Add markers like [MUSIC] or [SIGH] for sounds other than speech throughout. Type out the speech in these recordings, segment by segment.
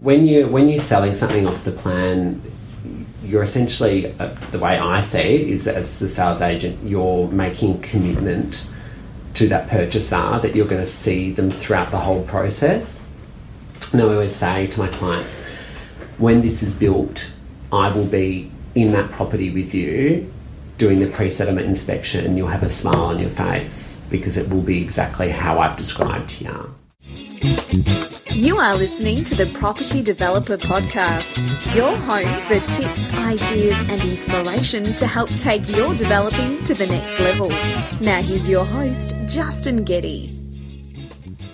When you when you're selling something off the plan, you're essentially uh, the way I see it is as the sales agent, you're making commitment to that purchaser that you're going to see them throughout the whole process. And I always say to my clients, when this is built, I will be in that property with you doing the pre settlement inspection, and you'll have a smile on your face because it will be exactly how I've described here. You are listening to the Property Developer Podcast, your home for tips, ideas, and inspiration to help take your developing to the next level. Now, here's your host, Justin Getty.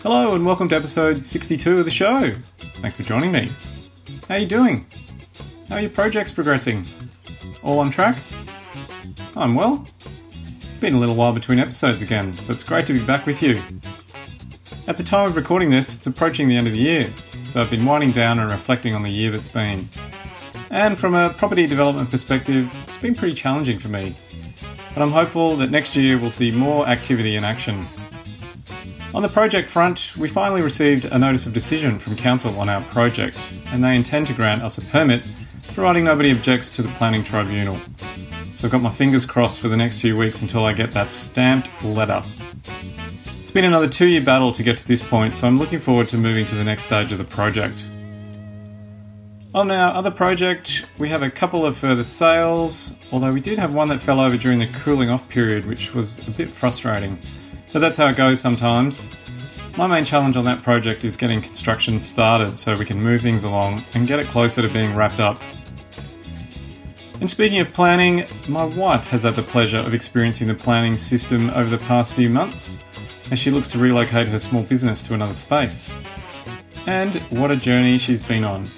Hello, and welcome to episode 62 of the show. Thanks for joining me. How are you doing? How are your projects progressing? All on track? I'm well. Been a little while between episodes again, so it's great to be back with you. At the time of recording this, it's approaching the end of the year, so I've been winding down and reflecting on the year that's been. And from a property development perspective, it's been pretty challenging for me. But I'm hopeful that next year we'll see more activity and action. On the project front, we finally received a notice of decision from Council on our project, and they intend to grant us a permit providing nobody objects to the planning tribunal. So I've got my fingers crossed for the next few weeks until I get that stamped letter been another two year battle to get to this point, so I'm looking forward to moving to the next stage of the project. On our other project, we have a couple of further sales, although we did have one that fell over during the cooling off period, which was a bit frustrating. But that's how it goes sometimes. My main challenge on that project is getting construction started so we can move things along and get it closer to being wrapped up. And speaking of planning, my wife has had the pleasure of experiencing the planning system over the past few months as she looks to relocate her small business to another space. And what a journey she's been on.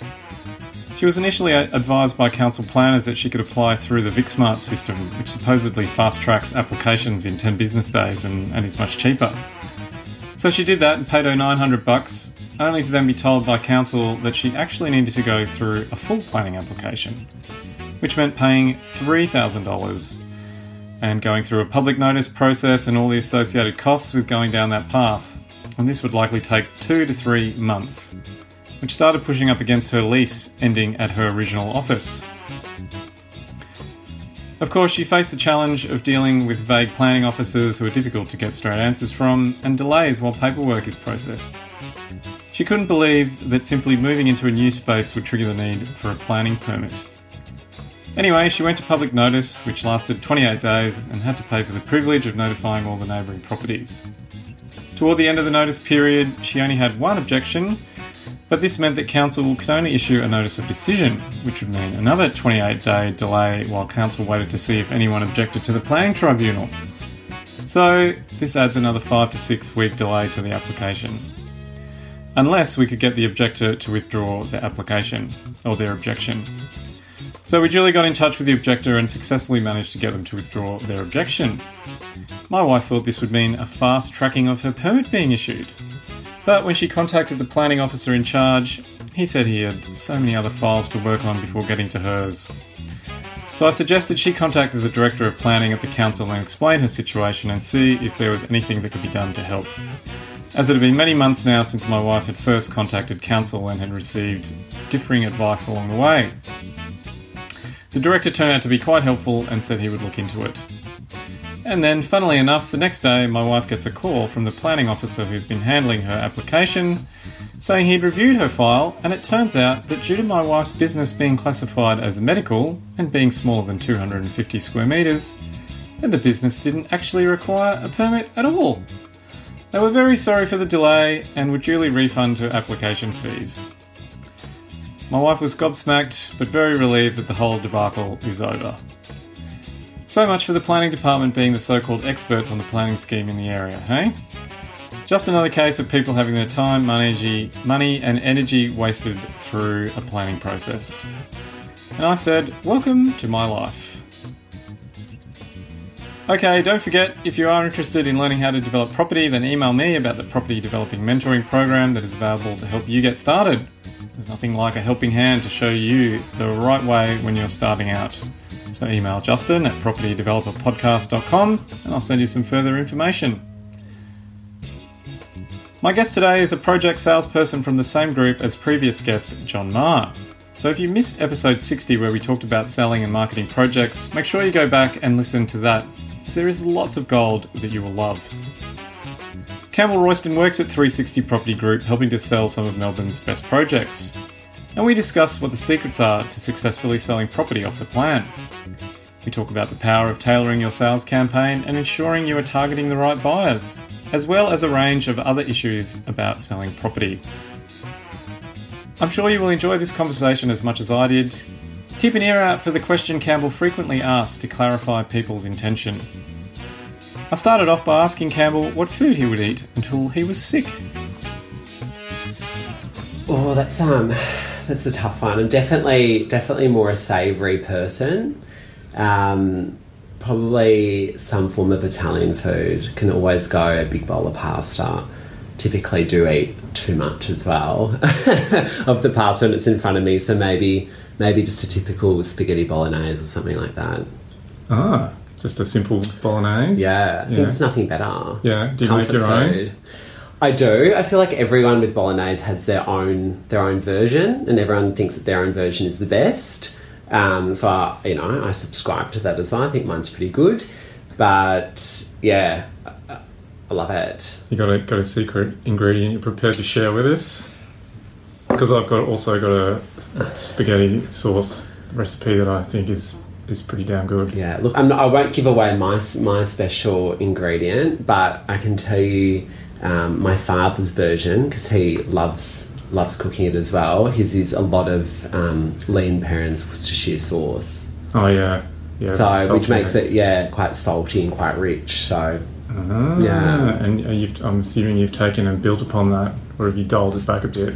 She was initially advised by council planners that she could apply through the VicSmart system, which supposedly fast tracks applications in 10 business days and, and is much cheaper. So she did that and paid her 900 bucks, only to then be told by council that she actually needed to go through a full planning application, which meant paying $3,000 and going through a public notice process and all the associated costs with going down that path. And this would likely take two to three months, which started pushing up against her lease ending at her original office. Of course, she faced the challenge of dealing with vague planning officers who are difficult to get straight answers from and delays while paperwork is processed. She couldn't believe that simply moving into a new space would trigger the need for a planning permit. Anyway, she went to public notice, which lasted 28 days, and had to pay for the privilege of notifying all the neighbouring properties. Toward the end of the notice period, she only had one objection, but this meant that council could only issue a notice of decision, which would mean another 28 day delay while council waited to see if anyone objected to the planning tribunal. So, this adds another 5 to 6 week delay to the application. Unless we could get the objector to withdraw their application or their objection. So we duly got in touch with the objector and successfully managed to get them to withdraw their objection. My wife thought this would mean a fast tracking of her permit being issued. But when she contacted the planning officer in charge, he said he had so many other files to work on before getting to hers. So I suggested she contacted the Director of Planning at the Council and explain her situation and see if there was anything that could be done to help. As it had been many months now since my wife had first contacted Council and had received differing advice along the way. The director turned out to be quite helpful and said he would look into it. And then, funnily enough, the next day my wife gets a call from the planning officer who's been handling her application saying he'd reviewed her file, and it turns out that due to my wife's business being classified as medical and being smaller than 250 square metres, then the business didn't actually require a permit at all. They were very sorry for the delay and would duly refund her application fees. My wife was gobsmacked, but very relieved that the whole debacle is over. So much for the planning department being the so called experts on the planning scheme in the area, hey? Just another case of people having their time, money, money and energy wasted through a planning process. And I said, Welcome to my life. Okay, don't forget, if you are interested in learning how to develop property, then email me about the property developing mentoring program that is available to help you get started. There's nothing like a helping hand to show you the right way when you're starting out. So email Justin at propertydeveloperpodcast.com and I'll send you some further information. My guest today is a project salesperson from the same group as previous guest John Marr. So if you missed episode 60 where we talked about selling and marketing projects, make sure you go back and listen to that, as there is lots of gold that you will love. Campbell Royston works at 360 Property Group, helping to sell some of Melbourne's best projects. And we discuss what the secrets are to successfully selling property off the plan. We talk about the power of tailoring your sales campaign and ensuring you are targeting the right buyers, as well as a range of other issues about selling property. I'm sure you will enjoy this conversation as much as I did. Keep an ear out for the question Campbell frequently asks to clarify people's intention. I started off by asking Campbell what food he would eat until he was sick. Oh, that's um, that's a tough one. I'm definitely definitely more a savoury person. Um, probably some form of Italian food. Can always go a big bowl of pasta. Typically, do eat too much as well [LAUGHS] of the pasta when it's in front of me. So maybe maybe just a typical spaghetti bolognese or something like that. Ah, just a simple bolognese. Yeah, I think Yeah. there's nothing better. Yeah. Do you make your own? I do. I feel like everyone with bolognese has their own their own version, and everyone thinks that their own version is the best. Um, so I, you know, I subscribe to that as well. I think mine's pretty good, but yeah, I, I love it. You got a got a secret ingredient you're prepared to share with us? Because I've got also got a spaghetti sauce recipe that I think is is pretty damn good. Yeah, look, I'm not, I won't give away my my special ingredient, but I can tell you um, my father's version because he loves loves cooking it as well. His is a lot of um, Lea & Perrins Worcestershire sauce, Oh yeah, yeah. so which makes it yeah quite salty and quite rich. So Ah, Yeah. And you've, I'm assuming you've taken and built upon that, or have you dialed it back a bit?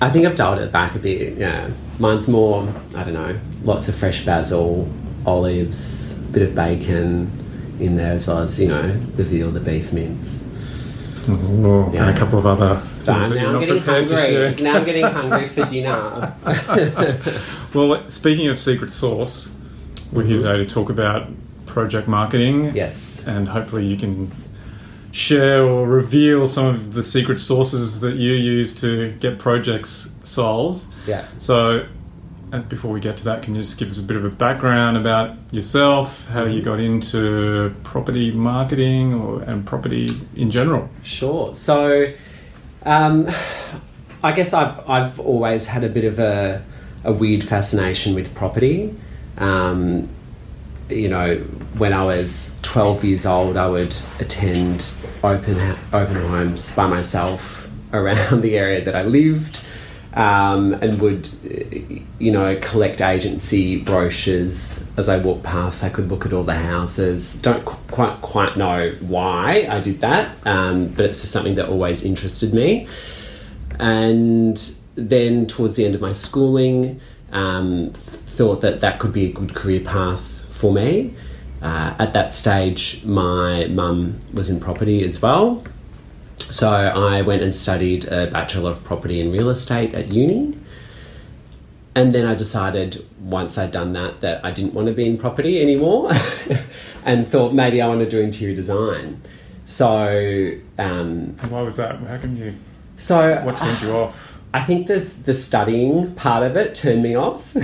I think I've dialed it back a bit. Yeah, mine's more I don't know, lots of fresh basil, olives, a bit of bacon in there as well as you know the veal, the beef mince. Oh, Yeah. And a couple of other things now I'm getting hungry. Now I'm getting hungry for dinner. [LAUGHS] Well, speaking of secret sauce, we're here today to talk about project marketing. Mm-hmm. yes. And hopefully you can share or reveal some of the secret sources that you use to get projects solved. Yeah. So, before we get to that, can you just give us a bit of a background about yourself, how you got into property marketing or, and property in general? Sure. So, um, I guess I've I've always had a bit of a a weird fascination with property. Um, you know, when I was 12 years old, I would attend open open homes by myself around [LAUGHS] the area that I lived, um, and would, you know, collect agency brochures as I walked past. I could look at all the houses. Don't qu- quite quite know why I did that, um, but it's just something that always interested me. And then towards the end of my schooling, um, thought that that could be a good career path for me. Uh, at that stage, my mum was in property as well. So I went and studied a Bachelor of Property and Real Estate at uni. And then I decided once I'd done that that I didn't want to be in property anymore [LAUGHS] and thought maybe I want to do interior design. So, um, Why was that? How come you? so What turned you off? I think the the studying part of it turned me off.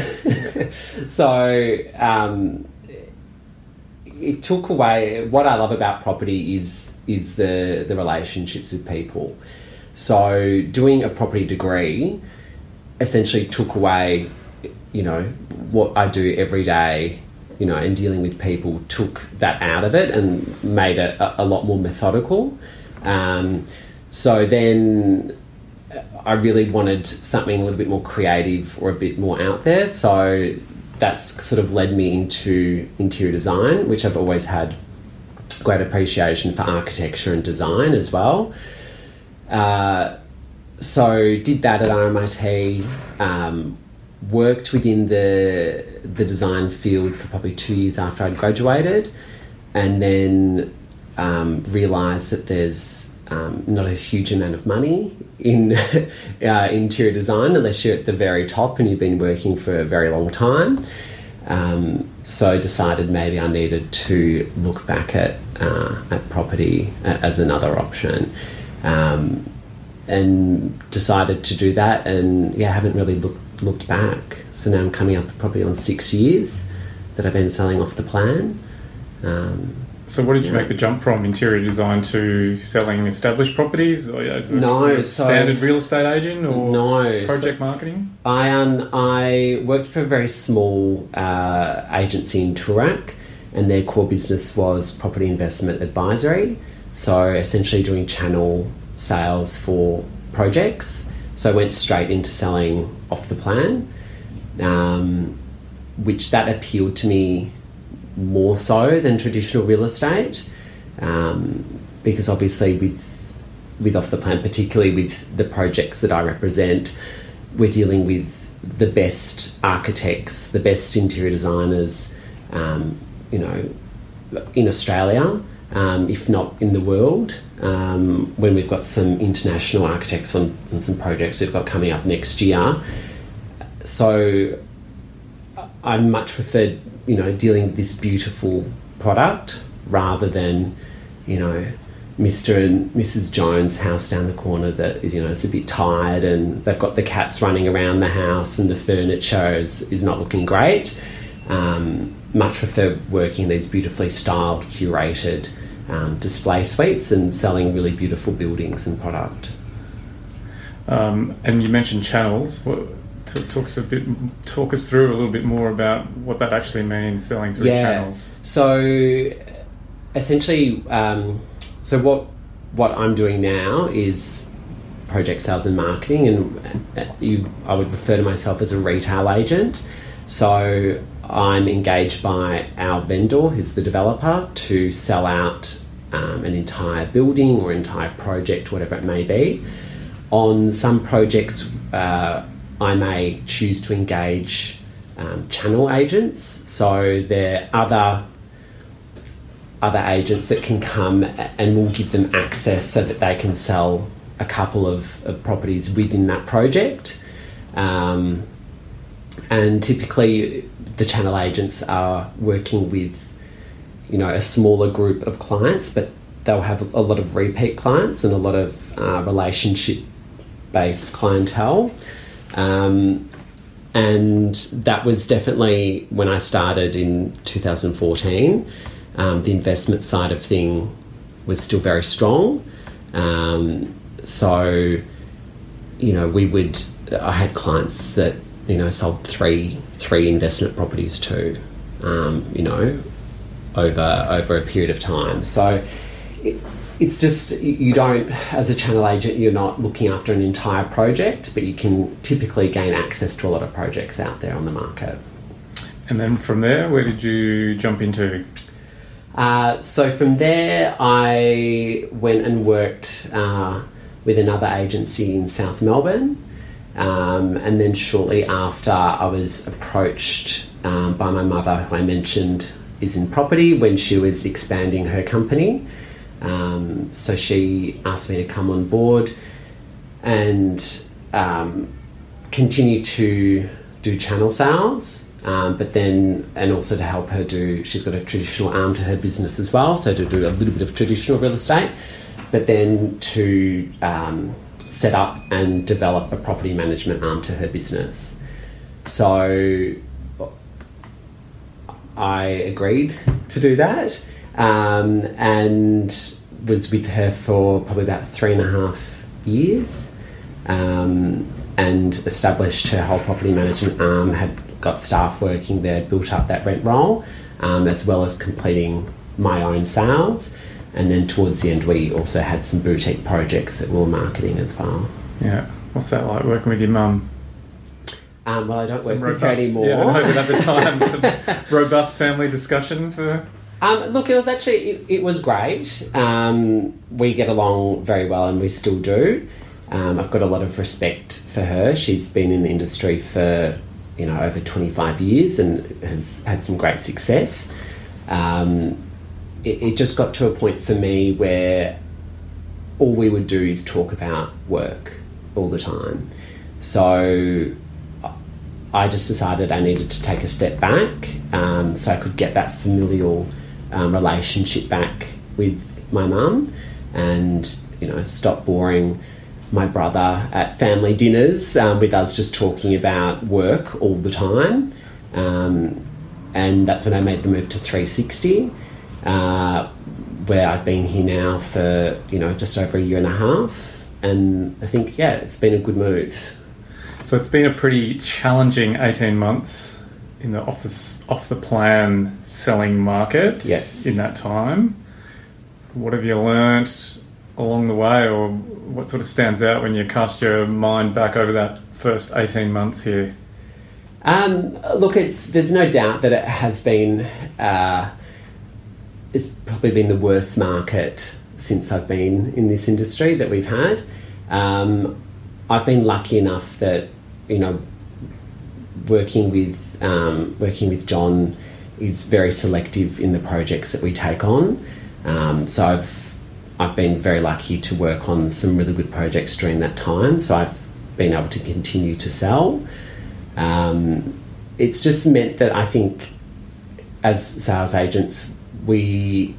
[LAUGHS] so um, it took away what I love about property is is the the relationships with people. So doing a property degree essentially took away, you know, what I do every day. You know, and dealing with people took that out of it and made it a, a lot more methodical. Um, so then I really wanted something a little bit more creative or a bit more out there. So that's sort of led me into interior design, which I've always had great appreciation for architecture and design as well. Uh, so did that at RMIT. Um, worked within the the design field for probably two years after I'd graduated, and then um, realised that there's um, not a huge amount of money in [LAUGHS] uh, interior design unless you're at the very top and you've been working for a very long time. Um, so decided maybe I needed to look back at uh, at property as another option. Um, and decided to do that, and yeah, haven't really looked looked back. So now I'm coming up probably on six years that I've been selling off the plan. Um, So, what did you Yeah. make the jump from interior design to selling established properties? Or as a, No, sort of so- standard real estate agent or No, project so- marketing? I um, I worked for a very small uh, agency in Toorak, and their core business was property investment advisory. So essentially, doing channel sales for projects. So I went straight into selling off the plan, um, which that appealed to me more so than traditional real estate, um, because obviously with with off the plan, particularly with the projects that I represent, we're dealing with the best architects, the best interior designers, um, you know, in Australia, um, if not in the world. Um, when we've got some international architects on, on some projects we've got coming up next year, so I much preferred, you know, dealing with this beautiful product rather than, you know, Mr. and Mrs. Jones' house down the corner that you know is a bit tired and they've got the cats running around the house and the furniture is, is not looking great. Um, much prefer working in these beautifully styled, curated um, display suites and selling really beautiful buildings and product. Um, and you mentioned channels. What, talk us a bit, talk us through a little bit more about what that actually means selling through channels. So essentially, um, so what what I'm doing now is project sales and marketing, and uh, you, I would refer to myself as a retail agent. So I'm engaged by our vendor, who's the developer, to sell out um, an entire building or entire project, whatever it may be. On some projects, uh, I may choose to engage um, channel agents. So there are other other agents that can come and we'll give them access so that they can sell a couple of, of properties within that project. Um, and typically, the channel agents are working with, you know, a smaller group of clients, but they'll have a lot of repeat clients and a lot of uh, relationship-based clientele. Um, and that was definitely when I started in 2014. Um, the investment side of thing was still very strong. Um, so, you know, we would. I had clients that you know sold three three investment properties to, Um, you know, over over a period of time. So. It, it's just you don't as a channel agent you're not looking after an entire project but you can typically gain access to a lot of projects out there on the market And then from there, where did you jump into? Uh, so from there, I went and worked uh, with another agency in South Melbourne. Um, and then shortly after, I was approached um, by my mother, who I mentioned is in property, when she was expanding her company. Um, so she asked me to come on board and um, continue to do channel sales, um, but then and also to help her do. She's got a traditional arm to her business as well, so to do a little bit of traditional real estate, but then to um, set up and develop a property management arm to her business. So I agreed to do that um, and was with her for probably about three and a half years um, and established her whole property management arm, had got staff working there, built up that rent roll, um, as well as completing my own sales. And then towards the end, we also had some boutique projects that we were marketing as well. Yeah. What's that like working with your mum? Um, well, I don't Some work with her anymore. Yeah, I know, but at the time, some [LAUGHS] robust family discussions were. Um, look, it was actually it, it was great. Um, we get along very well, and we still do. Um, I've got a lot of respect for her. She's been in the industry for you know over twenty five years and has had some great success. Um, it, it just got to a point for me where all we would do is talk about work all the time. So I just decided I needed to take a step back um, so I could get that familial um, relationship back with my mum and, you know, stop boring my brother at family dinners um, with us just talking about work all the time. Um, and that's when I made the move to 360, uh, where I've been here now for you know just over a year and a half. And I think yeah, it's been a good move. So it's been a pretty challenging 18 months in the off the, off the plan selling market Yes. in that time. What have you learnt along the way, or what sort of stands out when you cast your mind back over that first 18 months here? Um, look, it's there's no doubt that it has been. Uh, it's probably been the worst market since I've been in this industry that we've had. Um, I've been lucky enough that you know working with um, working with John is very selective in the projects that we take on. Um, so I've I've been very lucky to work on some really good projects during that time. So I've been able to continue to sell. Um, it's just meant that I think as sales agents, we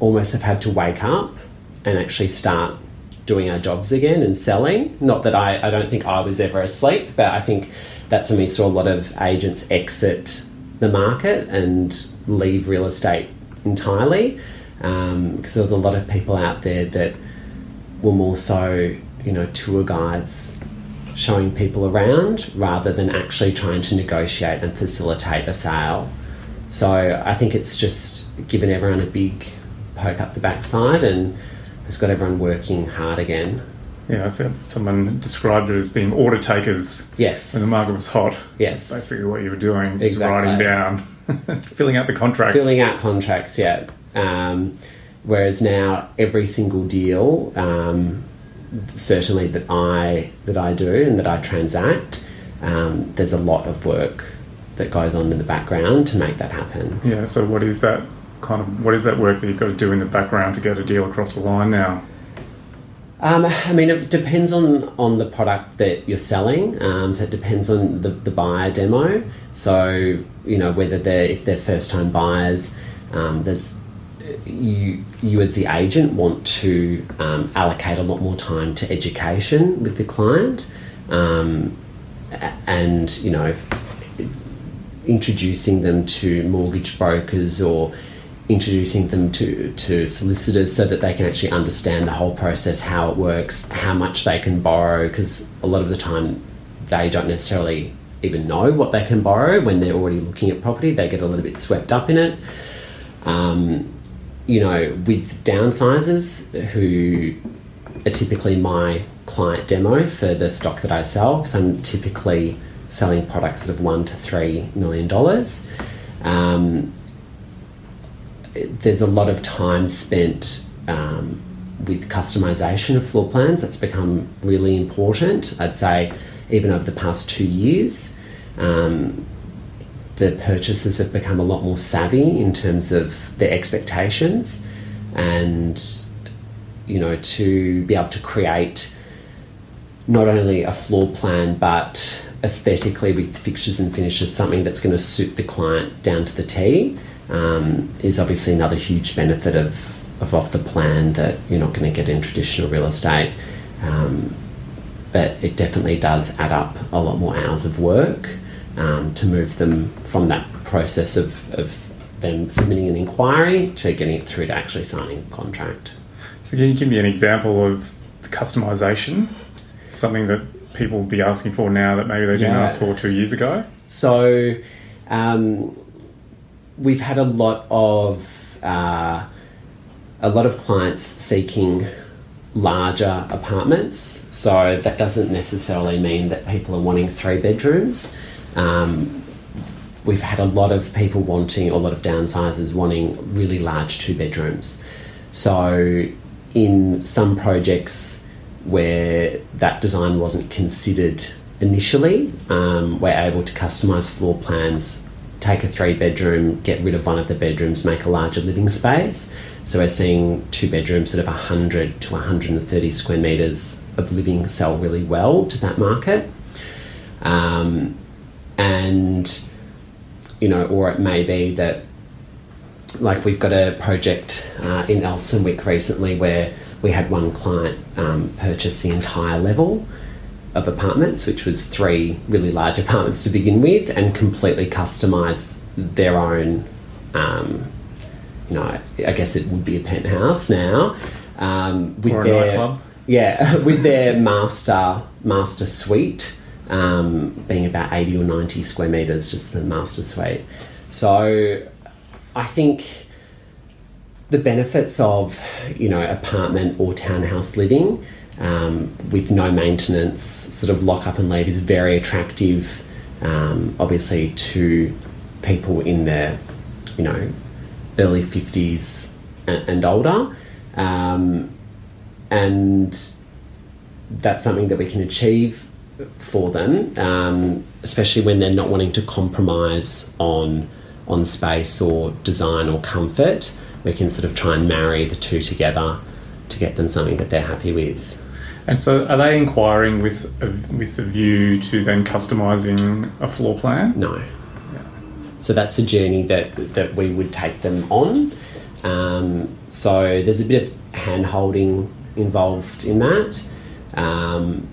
almost have had to wake up and actually start doing our jobs again and selling. Not that I, I don't think I was ever asleep, but I think that's when we saw a lot of agents exit the market and leave real estate entirely. Um, because there was a lot of people out there that were more so, you know, tour guides showing people around rather than actually trying to negotiate and facilitate a sale. So I think it's just given everyone a big poke up the backside and has got everyone working hard again. Yeah, I think someone described it as being order takers Yes. when the market was hot. Yes. That's basically what you were doing, just Exactly. writing down, [LAUGHS] filling out the contracts. filling out contracts, yeah. Um, whereas now every single deal, um, certainly that I that I do and that I transact, um, there's a lot of work that goes on in the background to make that happen. Yeah. So what is that kind of what is that work that you've got to do in the background to get a deal across the line now? Um, I mean, it depends on, on the product that you're selling. Um, so it depends on the, the buyer demo. So you know whether they're if they're first time buyers, um, there's you you as the agent want to um, allocate a lot more time to education with the client, um, and you know introducing them to mortgage brokers or introducing them to, to solicitors so that they can actually understand the whole process, how it works, how much they can borrow, because a lot of the time they don't necessarily even know what they can borrow when they're already looking at property. They get a little bit swept up in it. Um, you know, with downsizers who are typically my client demo for the stock that I sell, because I'm typically selling products that have one to three million dollars. Um, there's a lot of time spent um, with customization of floor plans. That's become really important. I'd say even over the past two years, um, the purchasers have become a lot more savvy in terms of their expectations and you know to be able to create not only a floor plan but aesthetically with fixtures and finishes something that's going to suit the client down to the T um, is obviously another huge benefit of, of off the plan that you're not going to get in traditional real estate um, but it definitely does add up a lot more hours of work um, to move them from that process of, of them submitting an inquiry to getting it through to actually signing a contract. So can you give me an example of the customization? Something that people will be asking for now that maybe they didn't Yeah. ask for two years ago? So um, we've had a lot of uh, a lot of clients seeking larger apartments. So that doesn't necessarily mean that people are wanting three bedrooms. Um, we've had a lot of people wanting, or a lot of downsizers wanting really large two bedrooms. So in some projects where that design wasn't considered initially, um, we're able to customise floor plans, take a three bedroom, get rid of one of the bedrooms, make a larger living space. So we're seeing two bedrooms, sort of 100 to 130 square metres of living sell really well to that market. Um, and, you know, or it may be that like we've got a project uh, in Elsternwick recently where we had one client um, purchase the entire level of apartments, which was three really large apartments to begin with, and completely customise their own. Um, you know, I guess it would be a penthouse now. Um, with Or a their, nightclub. Yeah, [LAUGHS] with their master master suite um, being about eighty or ninety square meters, just the master suite. So, I think the benefits of you know apartment or townhouse living um, with no maintenance, sort of lock up and leave, is very attractive. Um, obviously, to people in their you know early fifties and, and older, um, and that's something that we can achieve for them, um, especially when they're not wanting to compromise on on space or design or comfort. We can sort of try and marry the two together to get them something that they're happy with. And so, are they inquiring with a, with a view to then customising a floor plan? No. So that's a journey that that we would take them on. Um, so there's a bit of hand holding involved in that, um,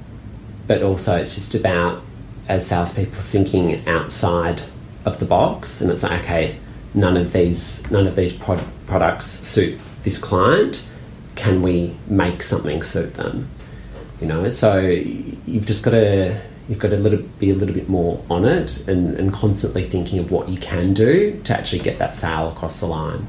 but also it's just about as salespeople thinking outside of the box, and it's like okay, none of these none of these prod- products suit this client. Can we make something suit them? You know, so you've just got to you've got to little, be a little bit more on it and, and constantly thinking of what you can do to actually get that sale across the line.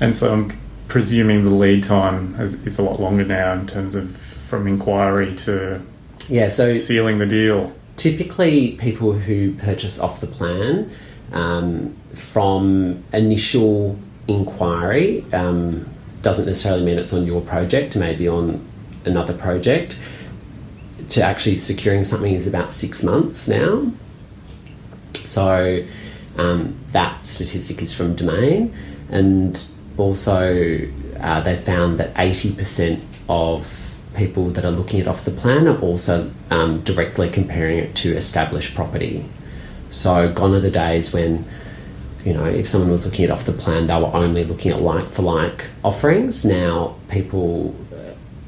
And so, I'm presuming the lead time has, is a lot longer now in terms of from inquiry to Yeah, so sealing the deal. typically people who purchase off the plan um, from initial inquiry um, doesn't necessarily mean it's on your project, maybe on another project. To actually securing something is about six months now. So um, that statistic is from Domain, and also uh, they found that 80% of people that are looking at off the plan are also um, directly comparing it to established property. So gone are the days when you know if someone was looking at off the plan, they were only looking at like for like offerings. Now people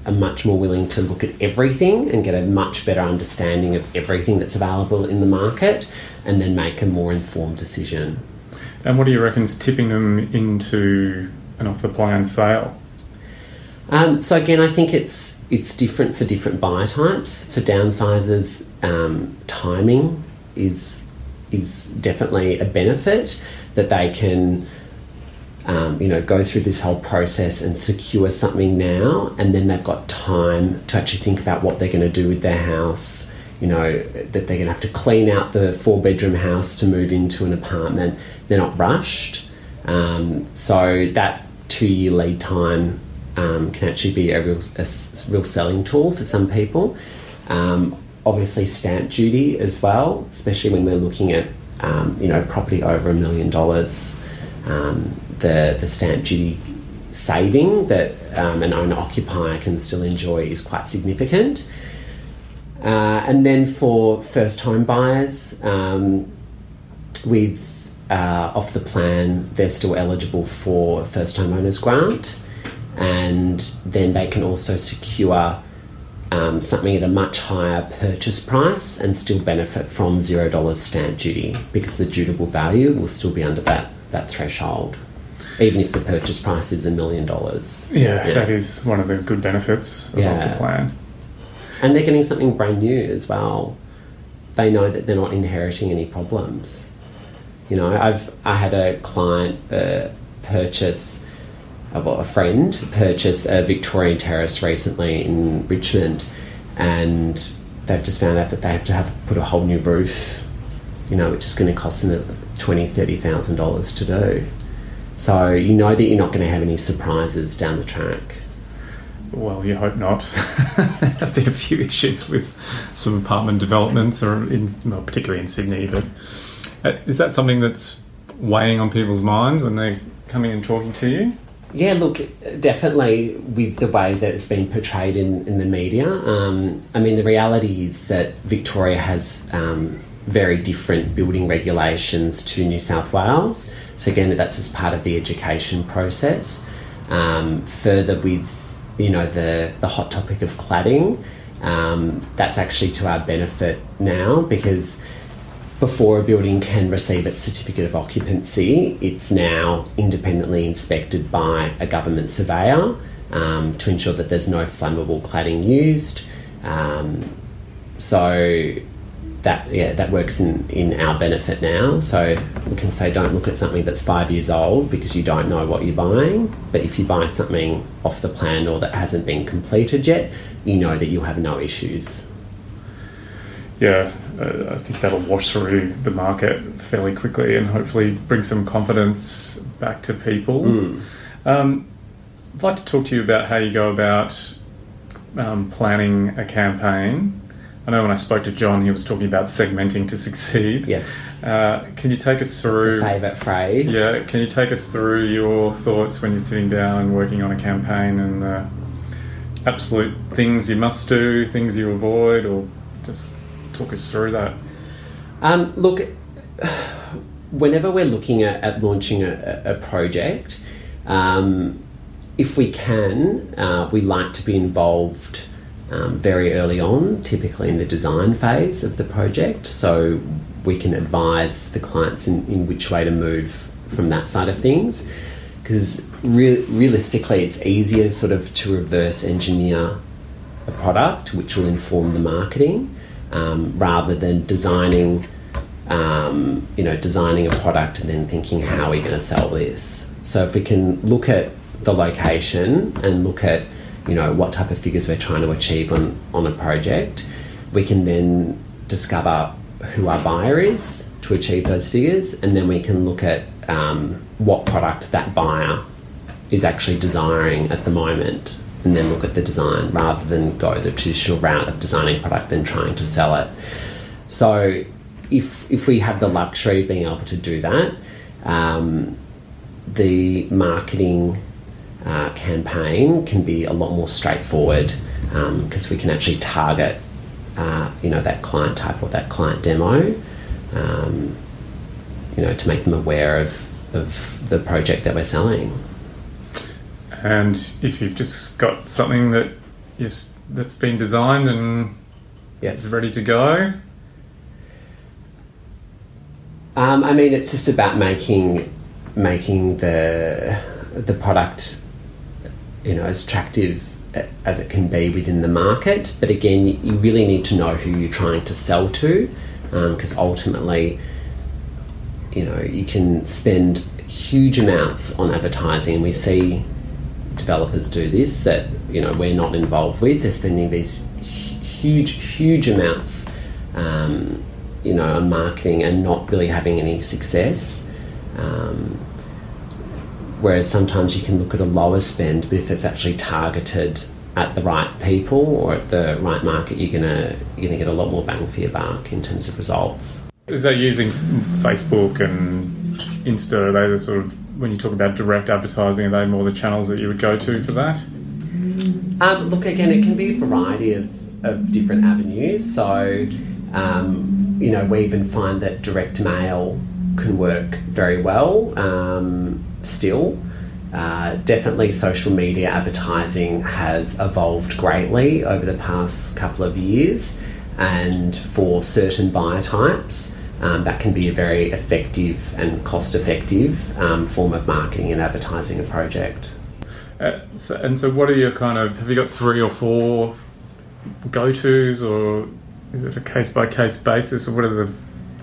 are much more willing to look at everything and get a much better understanding of everything that's available in the market, and then make a more informed decision. And what do you reckon's tipping them into an off the plan sale? Um, so again, I think it's it's different for different buyer types. For downsizers, um, timing is is definitely a benefit that they can. Um, you know, go through this whole process and secure something now, and then they've got time to actually think about what they're going to do with their house. You know, that they're going to have to clean out the four bedroom house to move into an apartment. They're not rushed. Um, so that two year lead time um, can actually be a real, a real selling tool for some people. Um, obviously, stamp duty as well, especially when we're looking at um, you know property over a million dollars. Um, the the stamp duty saving that um, an owner occupier can still enjoy is quite significant. Uh, and then for first home buyers, um, with uh, off the plan, they're still eligible for first homeowners grant, and then they can also secure um, something at a much higher purchase price and still benefit from zero dollars stamp duty because the dutiable value will still be under that that threshold, even if the purchase price is a million dollars. Yeah, that is one of the good benefits of off Yeah. the plan. And they're getting something brand new as well. They know that they're not inheriting any problems. You know, I've I had a client uh, purchase, uh, well, a friend purchase a Victorian terrace recently in Richmond, and they've just found out that they have to have put a whole new roof. You know, which is going to cost them twenty, thirty thousand dollars to do. So you know that you're not going to have any surprises down the track. Well, you hope not. [LAUGHS] there have been a few issues with some apartment developments, or in, well, particularly in Sydney. But uh, is that something that's weighing on people's minds when they're coming and talking to you? Yeah, look, definitely with the way that it's been portrayed in, in the media. Um, I mean, the reality is that Victoria has um, very different building regulations to New South Wales. So, again, that's as part of the education process. Um, further, with you know the the hot topic of cladding. Um, that's actually to our benefit now because before a building can receive its certificate of occupancy, it's now independently inspected by a government surveyor um, to ensure that there's no flammable cladding used. Um, so that yeah that works in, in our benefit now. So we can say don't look at something that's five years old because you don't know what you're buying. But if you buy something off the plan or that hasn't been completed yet, you know that you'll have no issues. Yeah, I think that'll wash through the market fairly quickly and hopefully bring some confidence back to people. Mm. Um, I'd like to talk to you about how you go about um, planning a campaign. I know when I spoke to John, he was talking about segmenting to succeed. Yes. Uh, can you take us through? Favourite phrase. Yeah, can you take us through your thoughts when you're sitting down and working on a campaign and the absolute things you must do, things you avoid, or just talk us through that? Um, look, whenever we're looking at, at launching a, a project, um, if we can, uh, we like to be involved um, very early on, typically in the design phase of the project, so we can advise the clients in, in which way to move from that side of things. Because re- realistically, it's easier sort of to reverse engineer a product which will inform the marketing um, rather than designing, um, you know, designing a product and then thinking how are we going to sell this. So if we can look at the location and look at you know what type of figures we're trying to achieve on on a project, we can then discover who our buyer is to achieve those figures, and then we can look at um, what product that buyer is actually desiring at the moment, and then look at the design rather than go the traditional route of designing product and trying to sell it. So, if if we have the luxury of being able to do that, um, the marketing uh, campaign can be a lot more straightforward because um, we can actually target uh, you know that client type or that client demo um, you know to make them aware of, of the project that we're selling and if you've just got something that is that's been designed and yes. is ready to go um, I mean it's just about making making the the product you know as attractive as it can be within the market. But again, you really need to know who you're trying to sell to, because um, ultimately, you know, you can spend huge amounts on advertising, and we see developers do this that you know we're not involved with. They're spending these huge, huge amounts, um, you know, on marketing and not really having any success. Um, Whereas sometimes you can look at a lower spend, but if it's actually targeted at the right people or at the right market, you're gonna you're gonna get a lot more bang for your buck in terms of results. Is that using Facebook and Insta? Are they the sort of when you talk about direct advertising? Are they more the channels that you would go to for that? Um, look, again, it can be a variety of, of different avenues. So, um, you know, we even find that direct mail can work very well. Um, still. Uh, definitely, social media advertising has evolved greatly over the past couple of years, and for certain buyer types, um, that can be a very effective and cost effective um, form of marketing and advertising a project. Uh, so, and so, what are your kind of have you got three or four go tos, or is it a case by case basis, or what are the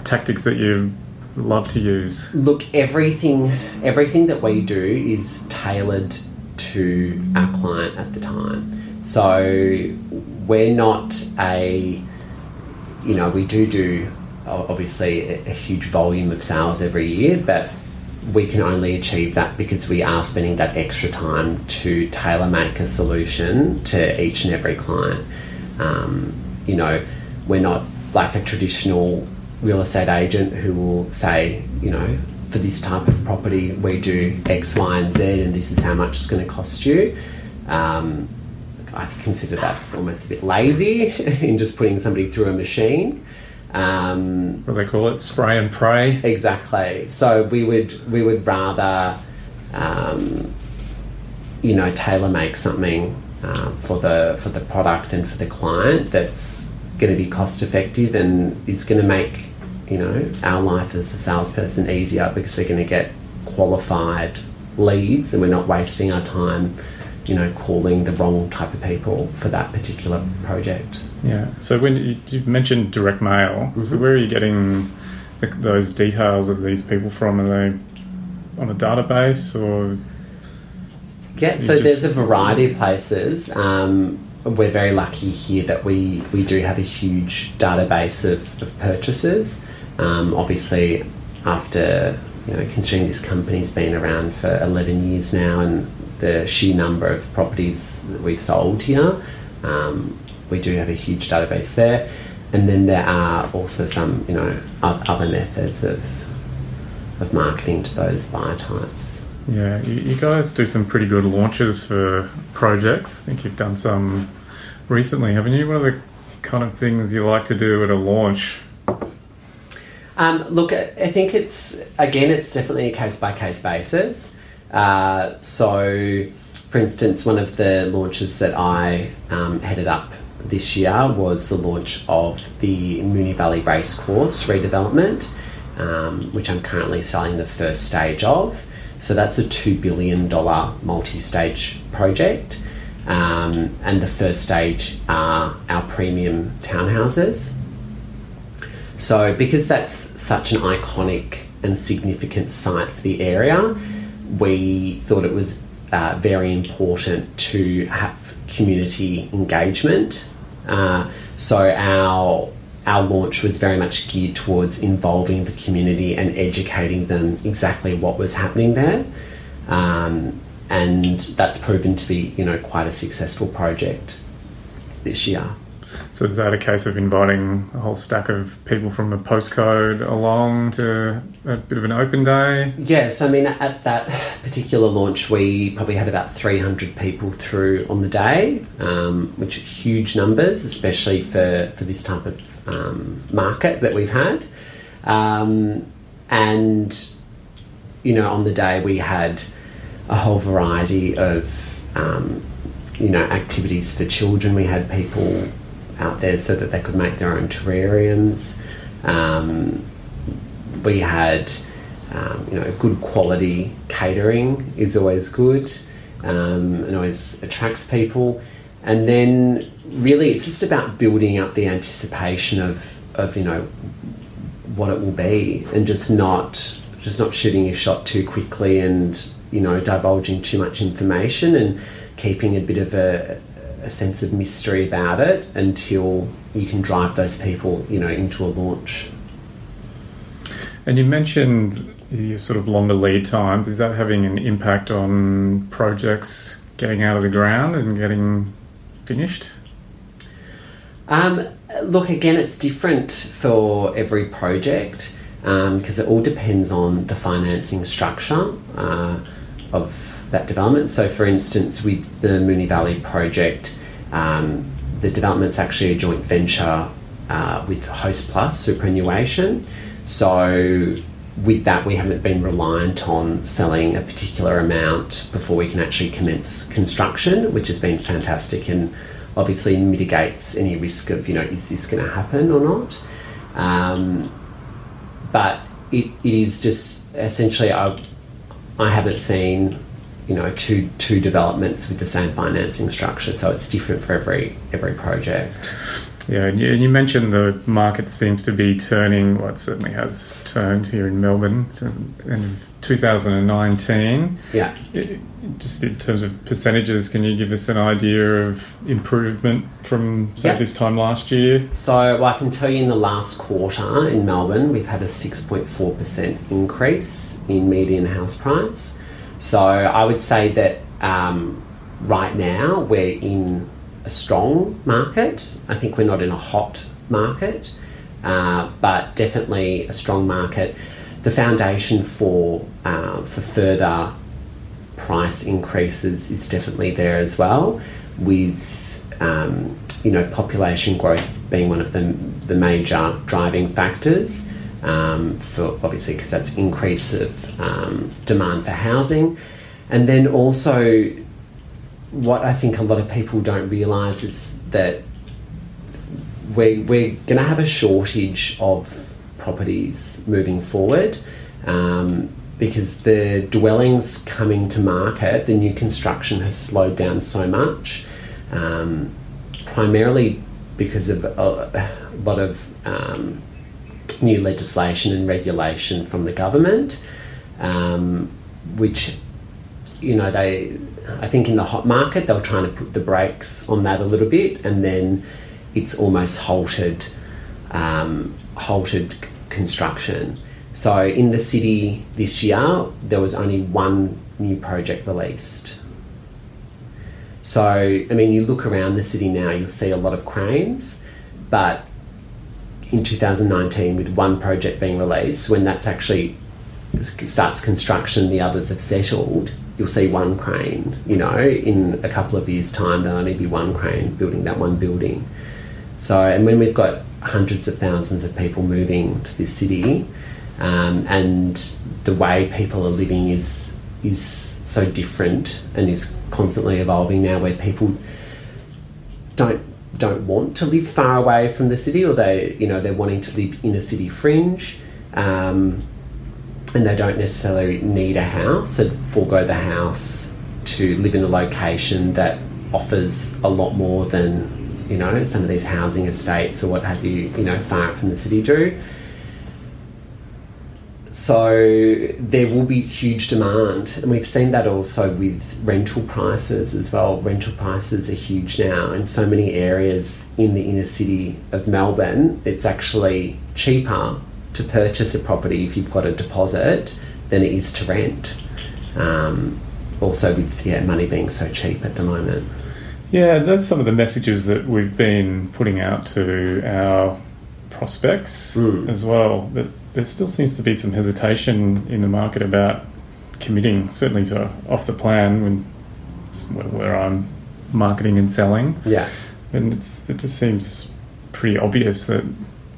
tactics that you love to use? Look, everything everything that we do is tailored to our client at the time. So we're not a you know, we do do obviously a, huge volume of sales every year, but we can only achieve that because we are spending that extra time to tailor make a solution to each and every client. Um, you know, we're not like a traditional real estate agent who will say, you know, for this type of property, we do X, Y, and Z, and this is how much it's going to cost you. Um, I consider that's almost a bit lazy [LAUGHS] in just putting somebody through a machine. Um, what do they call it? Spray and pray. Exactly. So we would we would rather, um, you know, tailor make something uh, for the for the product and for the client that's going to be cost effective and is going to make you know our life as a salesperson easier because we're going to get qualified leads and we're not wasting our time you know calling the wrong type of people for that particular project. Yeah. So when you, you mentioned direct mail mm-hmm. so where are you getting the, those details of these people from? Are they on a database or? Yeah so there's a variety of places. Um, we're very lucky here that we, we do have a huge database of, of purchases. Um, obviously, after you know, considering this company's been around for 11 years now and the sheer number of properties that we've sold here, um, we do have a huge database there. And then there are also some, you know, other methods of of marketing to those buyer types. Yeah, you guys do some pretty good launches for projects. I think you've done some recently, haven't you? One of the kind of things you like to do at a launch? Um, look, I think it's again, it's definitely a case by case basis. Uh, so, for instance, one of the launches that I um, headed up this year was the launch of the Moonee Valley Racecourse redevelopment, um, which I'm currently selling the first stage of. So that's a $2 billion multi stage project. Um, and the first stage are our premium townhouses. So, because that's such an iconic and significant site for the area, we thought it was uh, very important to have community engagement. Uh, so, our our launch was very much geared towards involving the community and educating them exactly what was happening there. Um, and that's proven to be, you know, quite a successful project this year. So is that a case of inviting a whole stack of people from a postcode along to a bit of an open day? Yes, I mean at that particular launch we probably had about 300 people through on the day, um, which are huge numbers, especially for, for this type of um, market that we've had. Um, and, you know, on the day we had a whole variety of, um, you know, activities for children. We had people out there so that they could make their own terrariums. Um, we had, um, you know, good quality catering is always good um, and always attracts people. And then really it's just about building up the anticipation of, of you know, what it will be and just not just not shooting your shot too quickly and you know divulging too much information and keeping a bit of a, a sense of mystery about it until you can drive those people, you know, into a launch. And you mentioned the sort of longer lead times. Is that having an impact on projects getting out of the ground and getting finished? Um, look, again, it's different for every project because um, it all depends on the financing structure uh, of that development. So, for instance, with the Moonee Valley project, um, the development's actually a joint venture uh, with Hostplus Superannuation. So, with that, we haven't been reliant on selling a particular amount before we can actually commence construction, which has been fantastic and obviously mitigates any risk of, you know, is this going to happen or not? Um, but it, it is just essentially, I, I haven't seen you know two two developments with the same financing structure so it's different for every every project. Yeah and you, mentioned the market seems to be turning well it certainly has turned here in melbourne to end of 2019 yeah. Just in terms of percentages can you give us an idea of improvement from say this time last year? So well, i can tell you in the last quarter in melbourne we've had a 6.4% increase in median house price so I would say that um, right now we're in a strong market. I think we're not in a hot market, uh, but definitely a strong market. The foundation for uh, for further price increases is definitely there as well, with um, you know population growth being one of the the major driving factors um, for obviously because that's increase of um, demand for housing, and then also what I think a lot of people don't realise is that we, we're going to have a shortage of properties moving forward um, because the dwellings coming to market, the new construction has slowed down so much, um, primarily because of a, a lot of um, new legislation and regulation from the government, um, which you know they. I think in the hot market they were trying to put the brakes on that a little bit, and then it's almost halted um, halted construction. So in the city this year, there was only one new project released. So I mean, you look around the city now, you'll see a lot of cranes, but in 2019, with one project being released, when that's actually starts construction, the others have settled. You'll see one crane. You know, in a couple of years' time, there'll only be one crane building that one building. So, and when we've got hundreds of thousands of people moving to this city, um, and the way people are living is is so different and is constantly evolving now, where people don't don't want to live far away from the city, or they you know they're wanting to live in a city fringe. Um, and they don't necessarily need a house and forego the house to live in a location that offers a lot more than you know some of these housing estates or what have you you know far from the city do so there will be huge demand and we've seen that also with rental prices as well rental prices are huge now in so many areas in the inner city of melbourne it's actually cheaper to purchase a property if you've got a deposit than it is to rent. Um, also, with yeah, money being so cheap at the moment. Yeah, those are some of the messages that we've been putting out to our prospects Mm. as well. But there still seems to be some hesitation in the market about committing, certainly to off the plan when where, where I'm marketing and selling. Yeah, And it's, it just seems pretty obvious that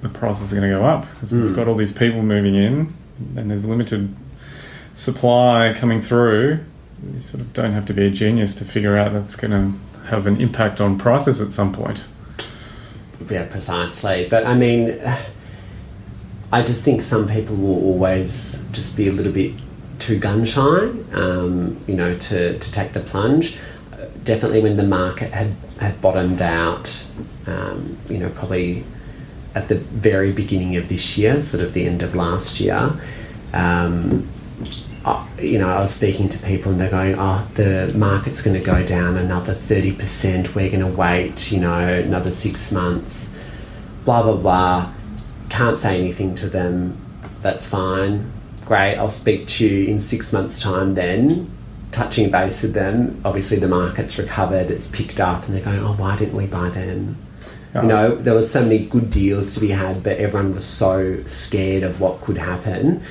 the prices are going to go up because we've Mm. got all these people moving in and there's limited supply coming through. You sort of don't have to be a genius to figure out that's going to have an impact on prices at some point. yeah, precisely. But I mean, I just think some people will always just be a little bit too gun shy, um, you know, to, to take the plunge. Definitely when the market had, had bottomed out, um, you know, probably at the very beginning of this year, sort of the end of last year, um, I- you know, I was speaking to people and they're going, oh, the market's going to go down another 30%. We're going to wait, you know, another six months, blah, blah, blah. Can't say anything to them. That's fine. Great. I'll speak to you in six months' time then. Touching base with them. Obviously, the market's recovered, it's picked up, and they're going, oh, why didn't we buy then? Oh. You know, there was so many good deals to be had, but everyone was so scared of what could happen.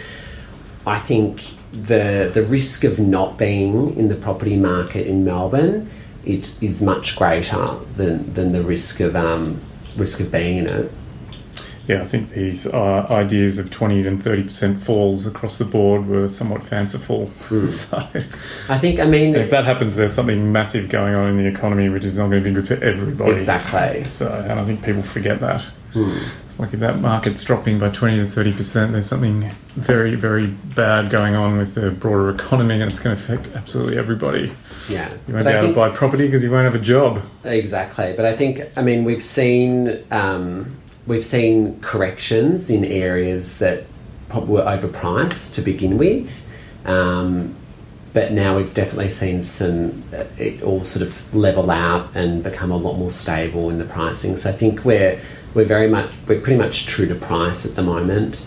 I think the the risk of not being in the property market in Melbourne it is much greater than, than the risk of um, risk of being in it. Yeah, I think these uh, ideas of 20 and 30% falls across the board were somewhat fanciful. [LAUGHS] so I think I mean if that happens, there's something massive going on in the economy which is not going to be good for everybody. exactly. So, and I think people forget that. It's like if that market's dropping by 20 to 30 percent, there's something very, very bad going on with the broader economy, and it's going to affect absolutely everybody. Yeah, You But won't be I able think- to buy property because you won't have a job. Exactly, but I think I mean we've seen um, we've seen corrections in areas that were overpriced to begin with, um, but now we've definitely seen some uh, it all sort of level out and become a lot more stable in the pricing. So I think we're we're very much we're pretty much true to price at the moment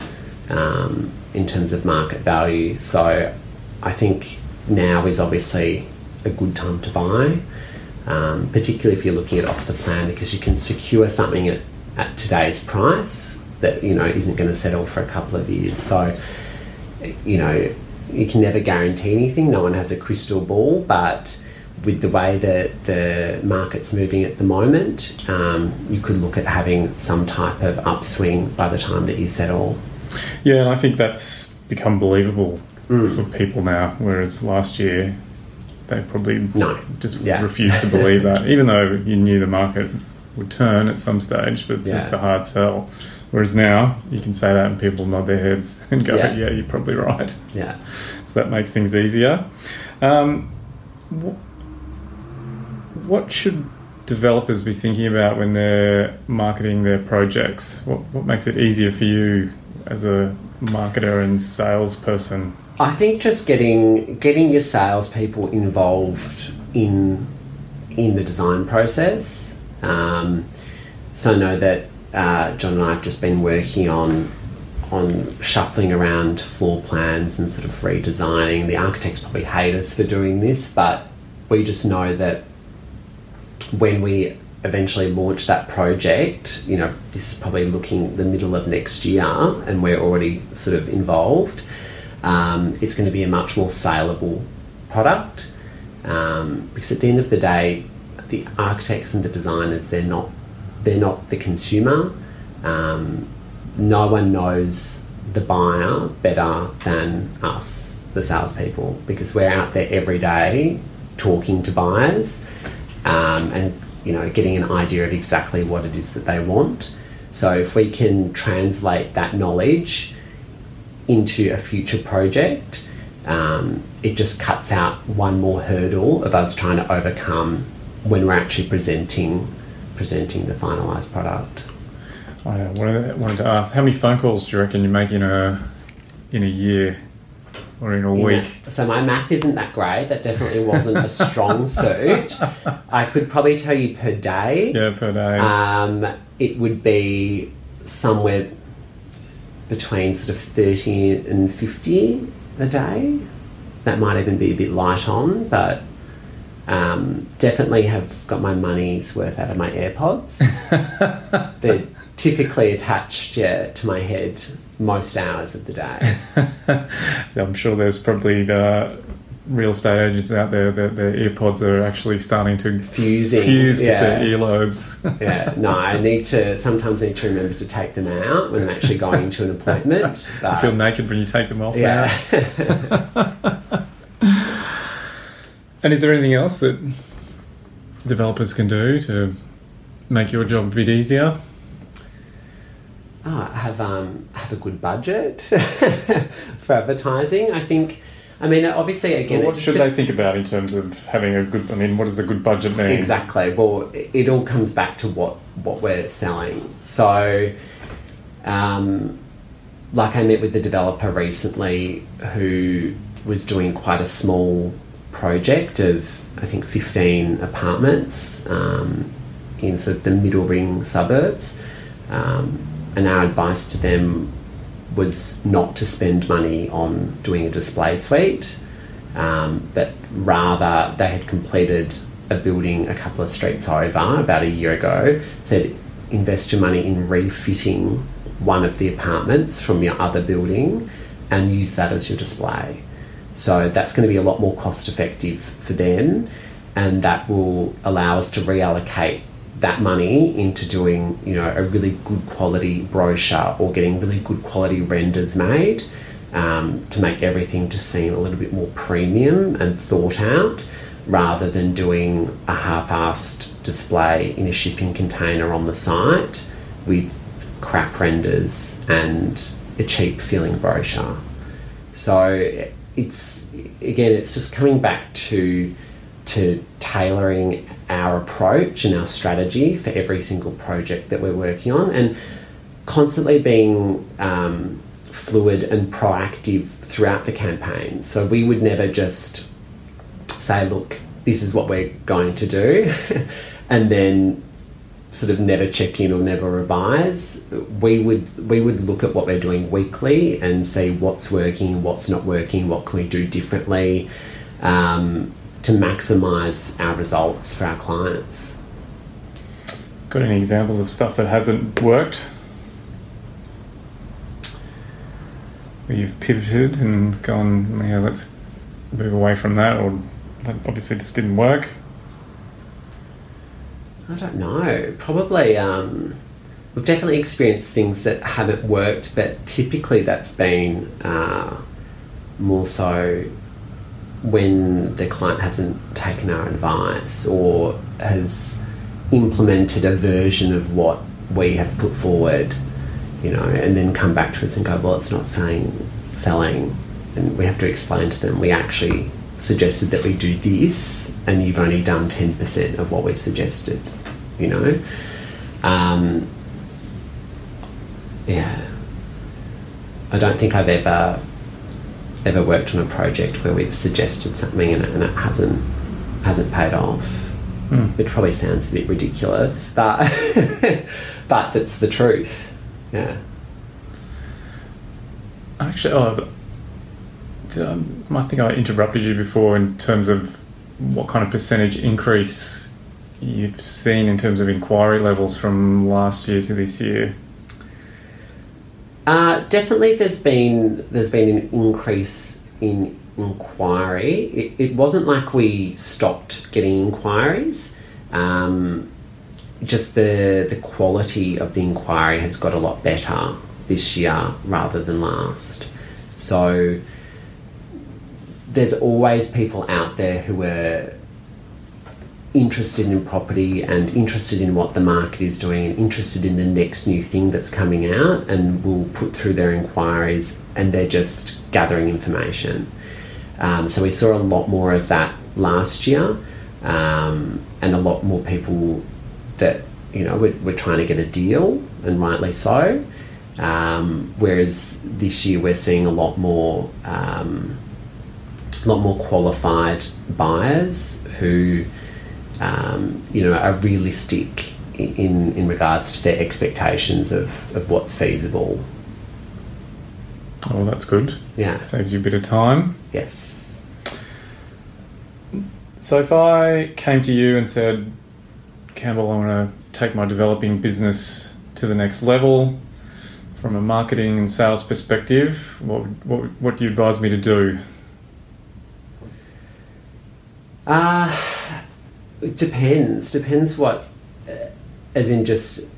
um, in terms of market value. So I think now is obviously a good time to buy um, particularly if you're looking at off the plan, because you can secure something at, at today's price that you know isn't going to settle for a couple of years. So, you know, you can never guarantee anything. No one has a crystal ball, but with the way that the market's moving at the moment, um, you could look at having some type of upswing by the time that you settle. Yeah, and I think that's become believable for people now, whereas last year they probably No. just Yeah. refused to [LAUGHS] believe that, even though you knew the market would turn at some stage, but it's just a hard sell. Whereas now you can say that and people nod their heads [LAUGHS] and go, Yeah. "Yeah, you're probably right." Yeah. So that makes things easier. Um, wh- what should developers be thinking about when they're marketing their projects? What, what makes it easier for you as a marketer and salesperson? I think just getting getting your salespeople involved in in the design process. Um, so I know that uh, John and I have just been working on on shuffling around floor plans and sort of redesigning. The architects probably hate us for doing this, but we just know that when we eventually launch that project, you know, this is probably looking the middle of next year, and we're already sort of involved. Um, it's going to be a much more saleable product um, because at the end of the day, the architects and the designers they're not they're not the consumer. Um, no one knows the buyer better than us, the salespeople, because we're out there every day talking to buyers um, and you know getting an idea of exactly what it is that they want. So if we can translate that knowledge into a future project, um, it just cuts out one more hurdle of us trying to overcome when we're actually presenting presenting the finalized product. I wanted, wanted to ask, how many phone calls do you reckon you make in a in a year or in a week? So my math isn't that great. That definitely wasn't a strong [LAUGHS] suit. I could probably tell you per day. Yeah, per day. Um, it would be somewhere between sort of 30 and 50 a day. That might even be a bit light on, but um, definitely have got my money's worth out of my AirPods. [LAUGHS] They're typically attached yeah, to my head most hours of the day. [LAUGHS] I'm sure there's probably uh, real estate agents out there that their earpods are actually starting to Fusing, fuse yeah. with their earlobes. [LAUGHS] Yeah, no, I need to sometimes need to remember to take them out when I'm actually going into an appointment. I But feel naked when you take them off yeah. now. And is there anything else that developers can do to make your job a bit easier? oh, have um, have a good budget [LAUGHS] for advertising. I think. I mean, obviously, again, Well, what should de- they think about in terms of having a good? I mean, what does a good budget mean? Exactly. Well, it it all comes back to what what we're selling. So, um, like I met with the developer recently who was doing quite a small project of I think fifteen apartments um, in sort of the middle ring suburbs, um, and our advice to them was not to spend money on doing a display suite, um, but rather they had completed a building a couple of streets over about a year ago. Said invest your money in refitting one of the apartments from your other building and use that as your display. So that's going to be a lot more cost effective for them, and that will allow us to reallocate that money into doing you know a really good quality brochure or getting really good quality renders made um, to make everything just seem a little bit more premium and thought out rather than doing a half-assed display in a shipping container on the site with crap renders and a cheap feeling brochure. So it's again it's just coming back to to tailoring our approach and our strategy for every single project that we're working on and constantly being um, fluid and proactive throughout the campaign. So we would never just say, look, this is what we're going to do, [LAUGHS] and then sort of never check in or never revise. We would we would look at what we're doing weekly and see what's working, what's not working, what can we do differently um, to maximise our results for our clients. Got any examples of stuff that hasn't worked? Where you've pivoted and gone, yeah, let's move away from that, or that obviously this didn't work. I don't know. Probably, um, we've definitely experienced things that haven't worked, but typically that's been uh, more so when the client hasn't taken our advice or has implemented a version of what we have put forward, you know, and then come back to us and go, well, it's not saying selling, and we have to explain to them we actually suggested that we do this, and you've only done ten percent of what we suggested, you know. Um, yeah, I don't think I've ever ever worked on a project where we've suggested something and it, and it hasn't hasn't paid off. It probably sounds a bit ridiculous, but [LAUGHS] but that's the truth. Yeah. Actually, oh, I think I interrupted you before in terms of what kind of percentage increase you've seen in terms of inquiry levels from last year to this year. Uh, definitely, there's been there's been an increase in inquiry. It, it wasn't like we stopped getting inquiries. Um, just the the quality of the inquiry has got a lot better this year rather than last. So there's always people out there who are interested in property and interested in what the market is doing and interested in the next new thing that's coming out and will put through their inquiries and they're just gathering information. Um, so we saw a lot more of that last year um, and a lot more people that you know were, trying to get a deal and rightly so. Um, whereas this year we're seeing a lot more, um, a lot more qualified buyers who, um, you know, are realistic in in regards to their expectations of, of what's feasible. Oh, that's good. Yeah. Saves you a bit of time. Yes. So if I came to you and said, Campbell, I want to take my developing business to the next level from a marketing and sales perspective, what, what, what do you advise me to do? Uh, it depends. Depends what, uh, as in just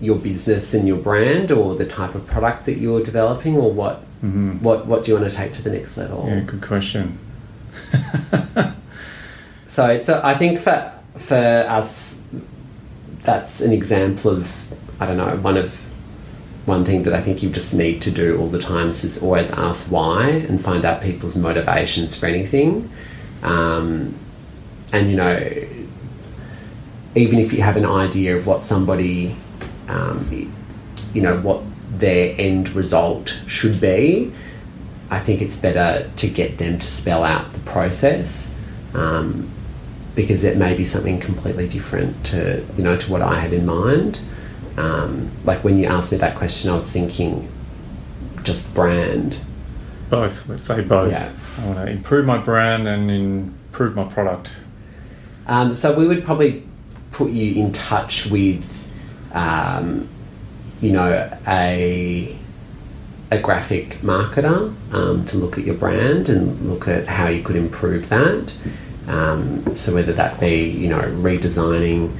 your business and your brand, or the type of product that you're developing, or what. What What do you want to take to the next level? Yeah, good question. [LAUGHS] So a, I think for for us, that's an example of I don't know one of one thing that I think you just need to do all the time is always ask why and find out people's motivations for anything, um, and you know even if you have an idea of what somebody um, you know what their end result should be. I think it's better to get them to spell out the process um, because it may be something completely different to you know to what I had in mind. Um, like when you asked me that question, I was thinking just brand. Both, let's say both. Yeah. I want to improve my brand and improve my product. Um, so we would probably put you in touch with, um, you know, a a graphic marketer um, to look at your brand and look at how you could improve that. Um, so whether that be, you know, redesigning,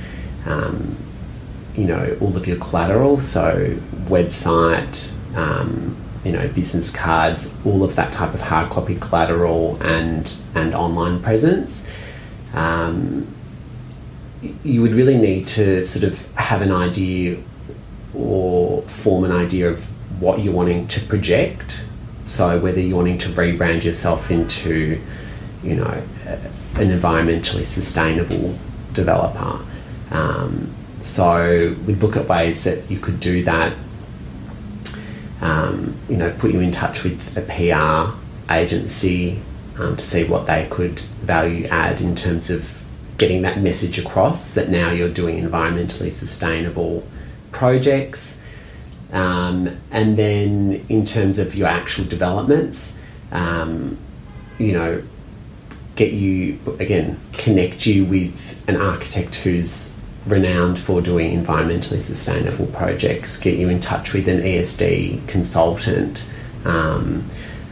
um, you know, all of your collateral, so website, um, you know, business cards, all of that type of hard copy collateral and and online presence. Um, you would really need to sort of have an idea or form an idea of what you're wanting to project. So whether you're wanting to rebrand yourself into, you know, an environmentally sustainable developer. Um, so we'd look at ways that you could do that. Um, you know, put you in touch with a PR agency um, to see what they could value add in terms of getting that message across that now you're doing environmentally sustainable projects. Um, and then in terms of your actual developments, um, you know, get you again connect you with an architect who's renowned for doing environmentally sustainable projects. Get you in touch with an ESD consultant um,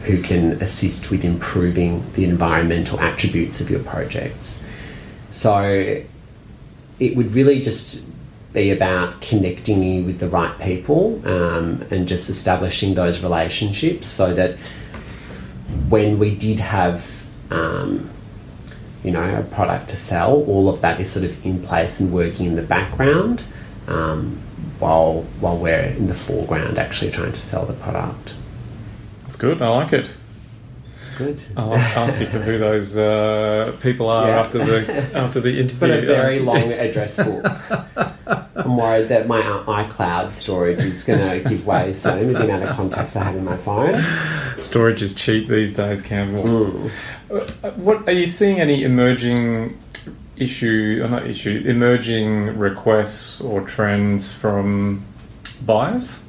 who can assist with improving the environmental attributes of your projects. So it would really just be about connecting you with the right people um, and just establishing those relationships so that when we did have um, you know, a product to sell. All of that is sort of in place and working in the background, um, while while we're in the foreground actually trying to sell the product. That's good. I like it. Good. I'll ask you for who those uh, people are Yeah. after the [LAUGHS] after the interview. But a very Uh, long address book. I'm worried that my iCloud storage is going to give way soon with the amount of contacts I have in my phone. Storage is cheap these days, Campbell. Mm. Uh, What are you seeing? Any emerging issue? Or not issue. Emerging requests or trends from buyers?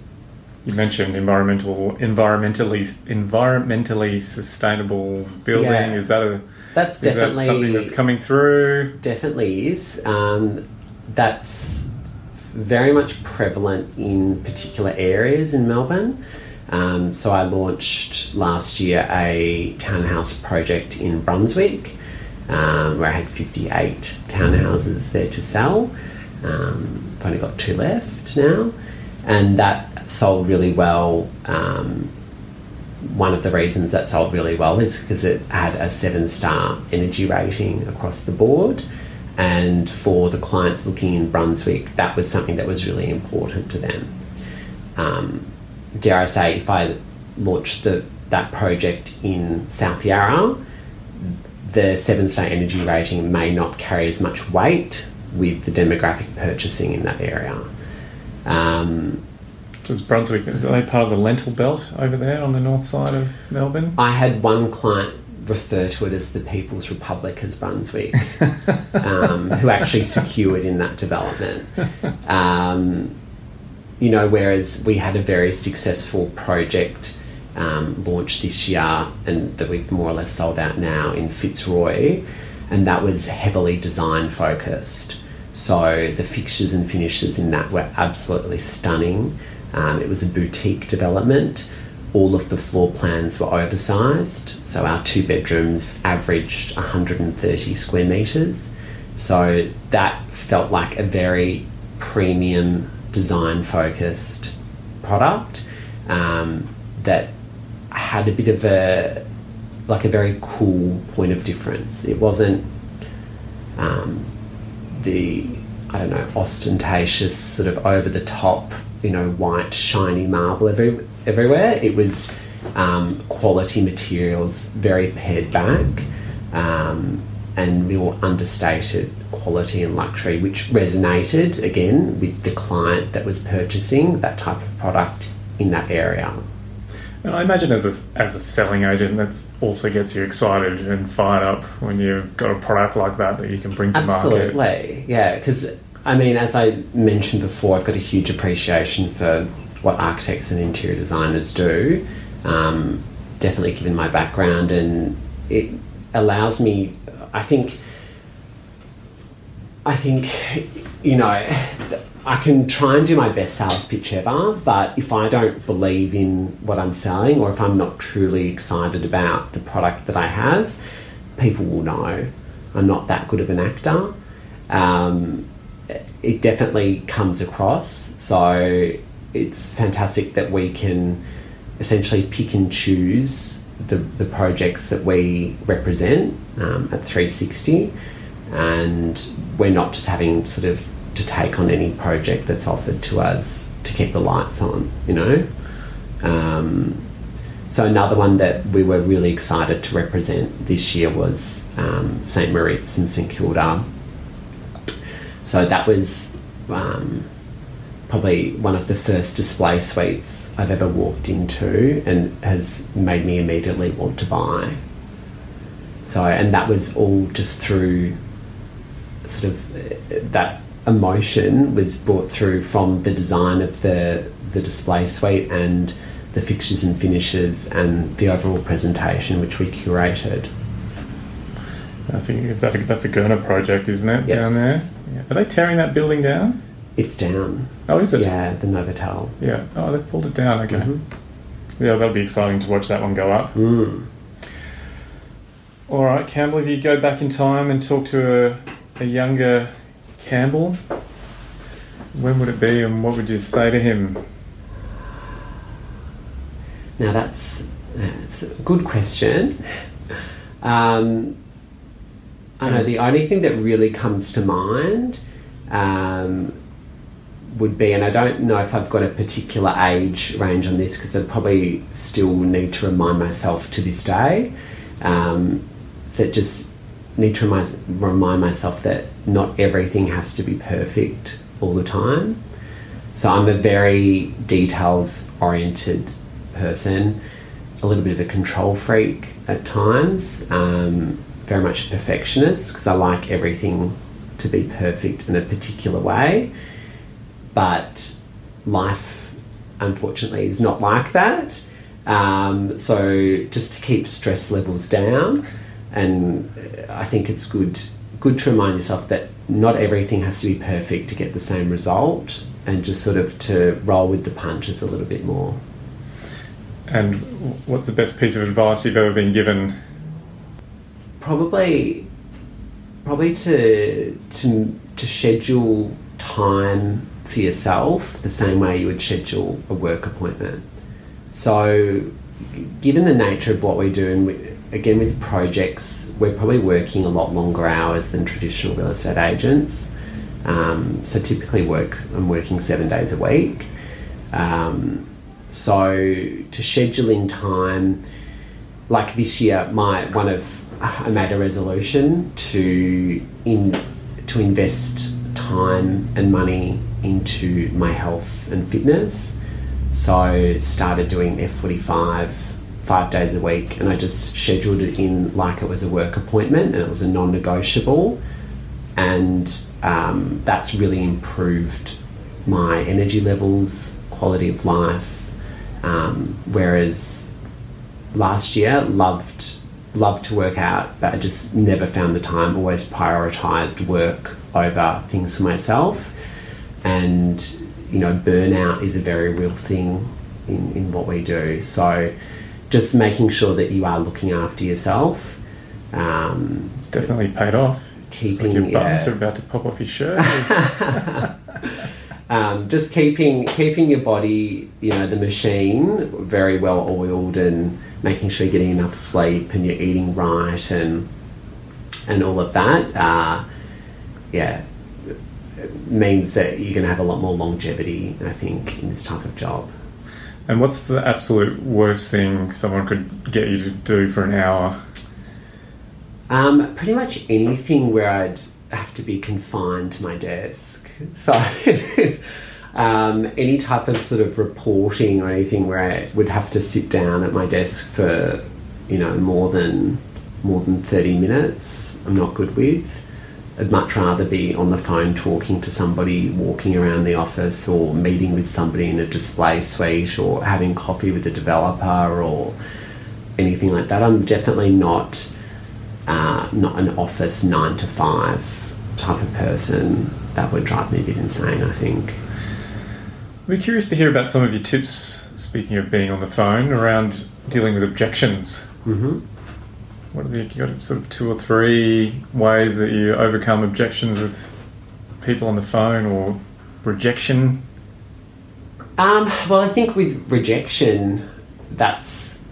You mentioned environmental, environmentally, environmentally sustainable building. Yeah. Is that a That's is that definitely something that's coming through? definitely is. Um, that's very much prevalent in particular areas in Melbourne. Um, so I launched last year a townhouse project in Brunswick, um, where I had 58 townhouses there to sell. Um, I've only got two left now, and that sold really well. Um, one of the reasons that sold really well is because it had a seven star energy rating across the board. And for the clients looking in Brunswick, that was something that was really important to them. Um, dare I say, if I launched the, that project in South Yarra, the seven star energy rating may not carry as much weight with the demographic purchasing in that area. Um, So is Brunswick? Are they part of the lentil belt over there on the north side of Melbourne? I had one client refer to it as the People's Republic as Brunswick, [LAUGHS] um, who actually secured in that development. Um, you know, whereas we had a very successful project um, launched this year and that we've more or less sold out now in Fitzroy, and that was heavily design focused. So the fixtures and finishes in that were absolutely stunning. Um, it was a boutique development. All of the floor plans were oversized. So our two bedrooms averaged 130 square meters. So that felt like a very premium design focused product um, that had a bit of a like a very cool point of difference. It wasn't um, the I don't know ostentatious sort of over the top you know white shiny marble every, everywhere. It was um, quality materials, very pared back, um, and real understated quality and luxury, which resonated again with the client that was purchasing that type of product in that area. And I imagine as a, as a selling agent, that also gets you excited and fired up when you've got a product like that that you can bring to market. Absolutely, yeah. Because I mean, as I mentioned before, I've got a huge appreciation for what architects and interior designers do. Um, definitely, given my background, and it allows me. I think. I think, you know, I can try and do my best sales pitch ever, but if I don't believe in what I'm selling, or if I'm not truly excited about the product that I have, people will know I'm not that good of an actor. Um, it definitely comes across. So it's fantastic that we can essentially pick and choose the, the projects that we represent um, at 360. And we're not just having sort of to take on any project that's offered to us to keep the lights on, you know? Um, so another one that we were really excited to represent this year was um, St Moritz and St Kilda. So that was um, probably one of the first display suites I've ever walked into and has made me immediately want to buy. So, and that was all just through sort of uh, that emotion was brought through from the design of the the display suite and the fixtures and finishes and the overall presentation which we curated. I think is that a, that's a Gurner project, isn't it, Yes. down there? Yeah. Are they tearing that building down? It's down. Oh, is it? Yeah, the Novotel. Yeah. Oh, they've pulled it down. Okay. Mhm. Yeah, that'll be exciting to watch that one go up. Mm. All right, Campbell, if you go back in time and talk to a, a younger Campbell, when would it be and what would you say to him? Now that's, that's a good question. [LAUGHS] Um, I know the only thing that really comes to mind um, would be, and I don't know if I've got a particular age range on this because I'd probably still need to remind myself to this day um, that just need to remind, remind myself that not everything has to be perfect all the time. So I'm a very details oriented person, a little bit of a control freak at times, um, very much a perfectionist because I like everything to be perfect in a particular way. But life, unfortunately, is not like that. Um, so just to keep stress levels down, and I think it's good good to remind yourself that not everything has to be perfect to get the same result, and just sort of to roll with the punches a little bit more. And what's the best piece of advice you've ever been given? Probably, probably to to to schedule time for yourself the same way you would schedule a work appointment. So, given the nature of what we do, and we, again with projects, we're probably working a lot longer hours than traditional real estate agents. Um, so typically, work I'm working seven days a week. Um, so to schedule in time, like this year, my one of I made a resolution to in to invest time and money into my health and fitness. So started doing F45 five days a week, and I just scheduled it in like it was a work appointment, and it was a non-negotiable, and um, that's really improved my energy levels, quality of life. Um, whereas last year, loved loved to work out, but I just never found the time. Always prioritized work over things for myself, and you know, burnout is a very real thing in, in what we do. So, just making sure that you are looking after yourself. Um, It's definitely paid off. It's like your buttons yeah. are about to pop off your shirt. [LAUGHS] [LAUGHS] um, just keeping keeping your body, you know, the machine very well oiled and making sure you're getting enough sleep and you're eating right and and all of that. Uh, yeah, means that you're going to have a lot more longevity. I think in this type of job. and what's the absolute worst thing someone could get you to do for an hour? Um, pretty much anything where I'd have to be confined to my desk. So, [LAUGHS] um, any type of sort of reporting or anything where I would have to sit down at my desk for, you know, more than more than thirty minutes, I'm not good with. I'd much rather be on the phone talking to somebody, walking around the office, or meeting with somebody in a display suite, or having coffee with a developer, or anything like that. I'm definitely not uh, not an office nine to five type of person. That would drive me a bit insane. I think. I'd be curious to hear about some of your tips, speaking of being on the phone, around dealing with objections. hmm What are the, you got sort of two or three ways that you overcome objections with people on the phone or rejection? Um, well, I think with rejection, that's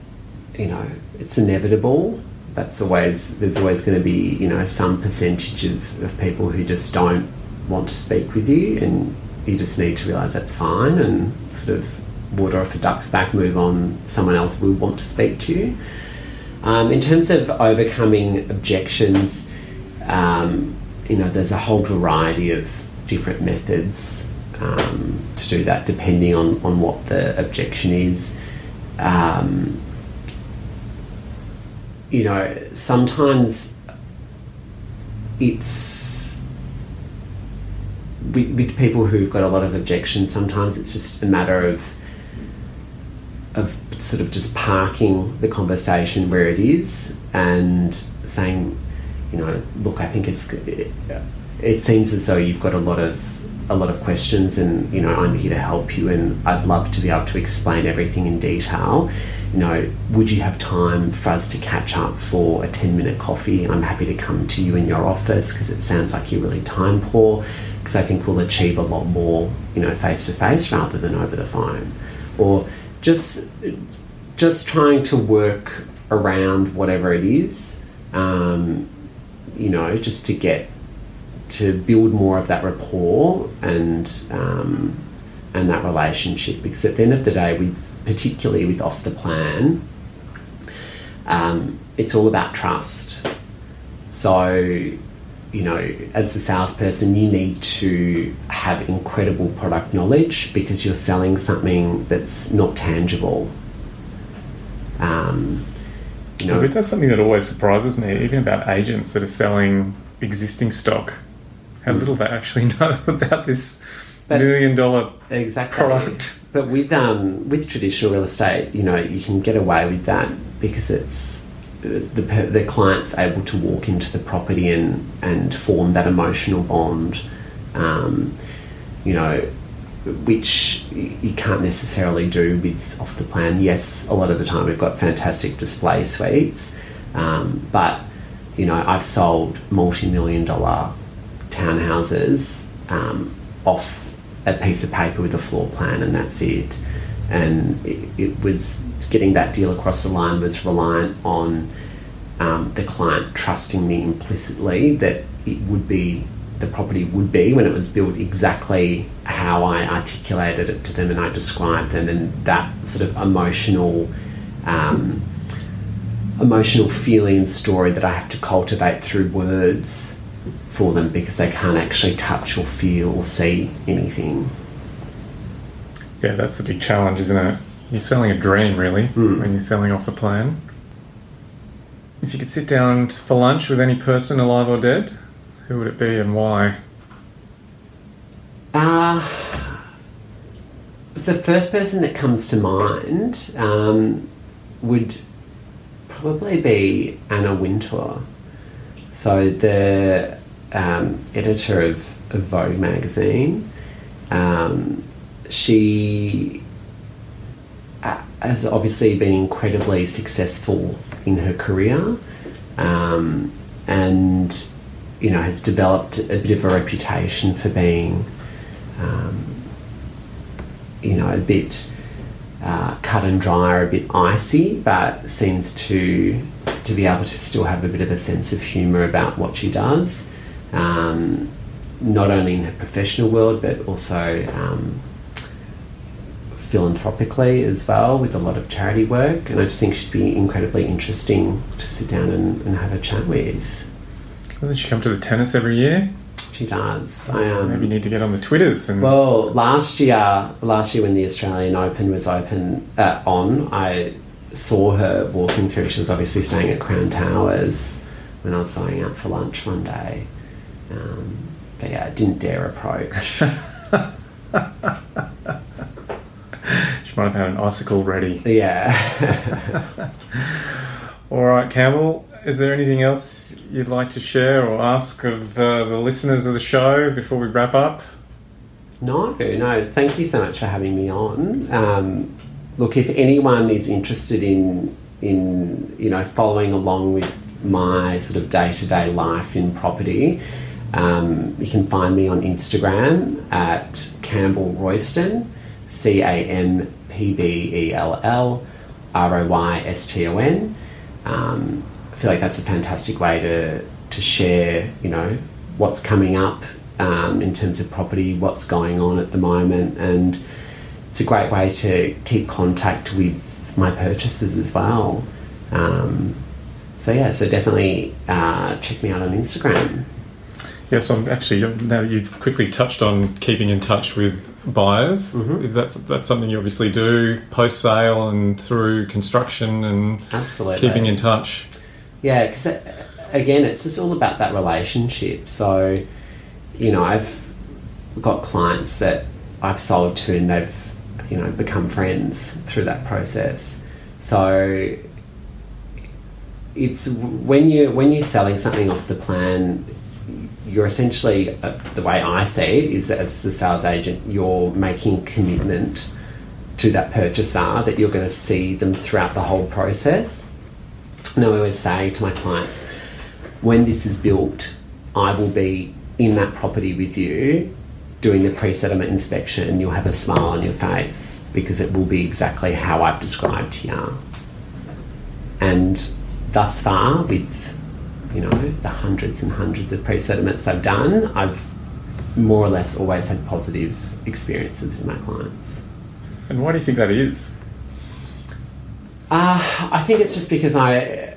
you know it's inevitable. That's always there's always going to be you know some percentage of, of people who just don't want to speak with you, and you just need to realise that's fine and sort of water off a duck's back, move on. Someone else will want to speak to you. Um, in terms of overcoming objections, um, you know, there's a whole variety of different methods um, to do that, depending on, on what the objection is. Um, you know, sometimes it's with, with people who've got a lot of objections. Sometimes it's just a matter of of sort of just parking the conversation where it is and saying, you know, look, I think it's it, it seems as though you've got a lot of a lot of questions and you know I'm here to help you and I'd love to be able to explain everything in detail you know would you have time for us to catch up for a 10 minute coffee I'm happy to come to you in your office because it sounds like you're really time poor because I think we'll achieve a lot more you know face to face rather than over the phone or just just trying to work around whatever it is um, you know, just to get to build more of that rapport and um, and that relationship. Because at the end of the day, with particularly with off the plan, um, it's all about trust. So, you know, as a salesperson, you need to have incredible product knowledge because you're selling something that's not tangible. Um, you know, But that's something that always surprises me, even about agents that are selling existing stock. How little they actually [LAUGHS] know about this But- million dollar exactly. product. But with um, with traditional real estate, you know, you can get away with that because it's the the client's able to walk into the property and and form that emotional bond. Um, you know, which you can't necessarily do with off the plan. Yes, a lot of the time we've got fantastic display suites, um, but you know, I've sold multi million dollar townhouses um, off a piece of paper with a floor plan, and that's it. And it, it was getting that deal across the line was reliant on um, the client trusting me implicitly that it would be the property would be when it was built exactly how I articulated it to them and I described them, and that sort of emotional. Um, emotional feeling story that I have to cultivate through words for them because they can't actually touch or feel or see anything. Yeah, that's the big challenge, isn't it? You're selling a dream, really, when you're selling off the plan. If you could sit down for lunch with any person, alive or dead, who would it be and why? Uh, the first person that comes to mind um, would probably be Anna Wintour. So, the um, editor of, of Vogue magazine. Um, she has obviously been incredibly successful in her career um, and you know has developed a bit of a reputation for being um, you know a bit uh, cut and dry or a bit icy but seems to to be able to still have a bit of a sense of humour about what she does um, not only in her professional world but also um, philanthropically as well with a lot of charity work and I just think she'd be incredibly interesting to sit down and, and have a chat with. Doesn't she come to the tennis every year? She does. I um, Maybe you need to get on the Twitters and well, last year, last year when the Australian Open was open uh, on, I saw her walking through. She was obviously staying at Crown Towers when I was going out for lunch one day. Um, but yeah, I didn't dare approach. [LAUGHS] she might have had an icicle ready. yeah. [LAUGHS] All right, Campbell, is there anything else you'd like to share or ask of uh, the listeners of the show before we wrap up? No, no. Thank you so much for having me on. Um, look, if anyone is interested in in you know following along with my sort of day to day life in property, um, you can find me on Instagram at Campbell Royston, C A M P B E L L R O Y S T O N. Um, I feel like that's a fantastic way to to share, you know, what's coming up um, in terms of property, what's going on at the moment, and it's a great way to keep contact with my purchases as well. Um, so yeah, so definitely uh, check me out on Instagram. Yes, I'm actually now you've quickly touched on keeping in touch with buyers. Mm-hmm. Is that that's something you obviously do post sale and through construction and Absolutely. keeping in touch? Yeah, because uh, again, it's just all about that relationship. So, you know, I've got clients that I've sold to and they've, you know, become friends through that process. So, it's when you when you're selling something off the plan, you're essentially uh, the way I see it is that as the sales agent, you're making commitment to that purchaser that you're going to see them throughout the whole process. And I always say to my clients, when this is built, I will be in that property with you doing the pre settlement inspection, and you'll have a smile on your face because it will be exactly how I've described here. And thus far, with you know, the hundreds and hundreds of pre settlements I've done, I've more or less always had positive experiences with my clients. And why do you think that is? Uh, I think it's just because I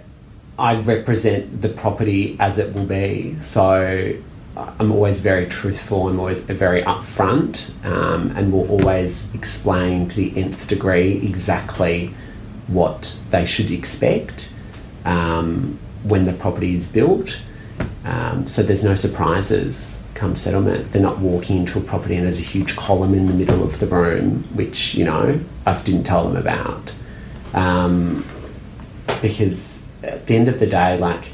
I represent the property as it will be. So I'm always very truthful. I'm always very upfront, um, and will always explain to the nth degree exactly what they should expect um, when the property is built. Um, so there's no surprises come settlement. They're not walking into a property and there's a huge column in the middle of the room, which you know I didn't tell them about, um, because at the end of the day, like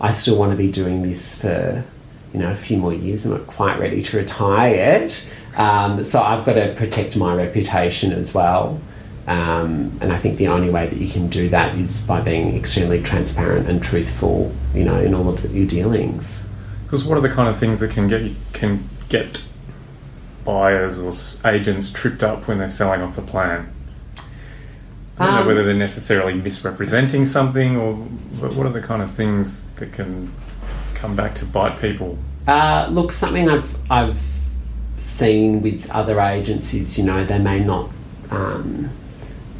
I still want to be doing this for you know a few more years. I'm not quite ready to retire yet, um, so I've got to protect my reputation as well. Um, and I think the only way that you can do that is by being extremely transparent and truthful, you know, in all of the, your dealings. Because what are the kind of things that can get can get buyers or agents tripped up when they're selling off the plan? I don't um, know whether they're necessarily misrepresenting something or what are the kind of things that can come back to bite people? Uh, look, something I've I've seen with other agencies, you know, they may not um,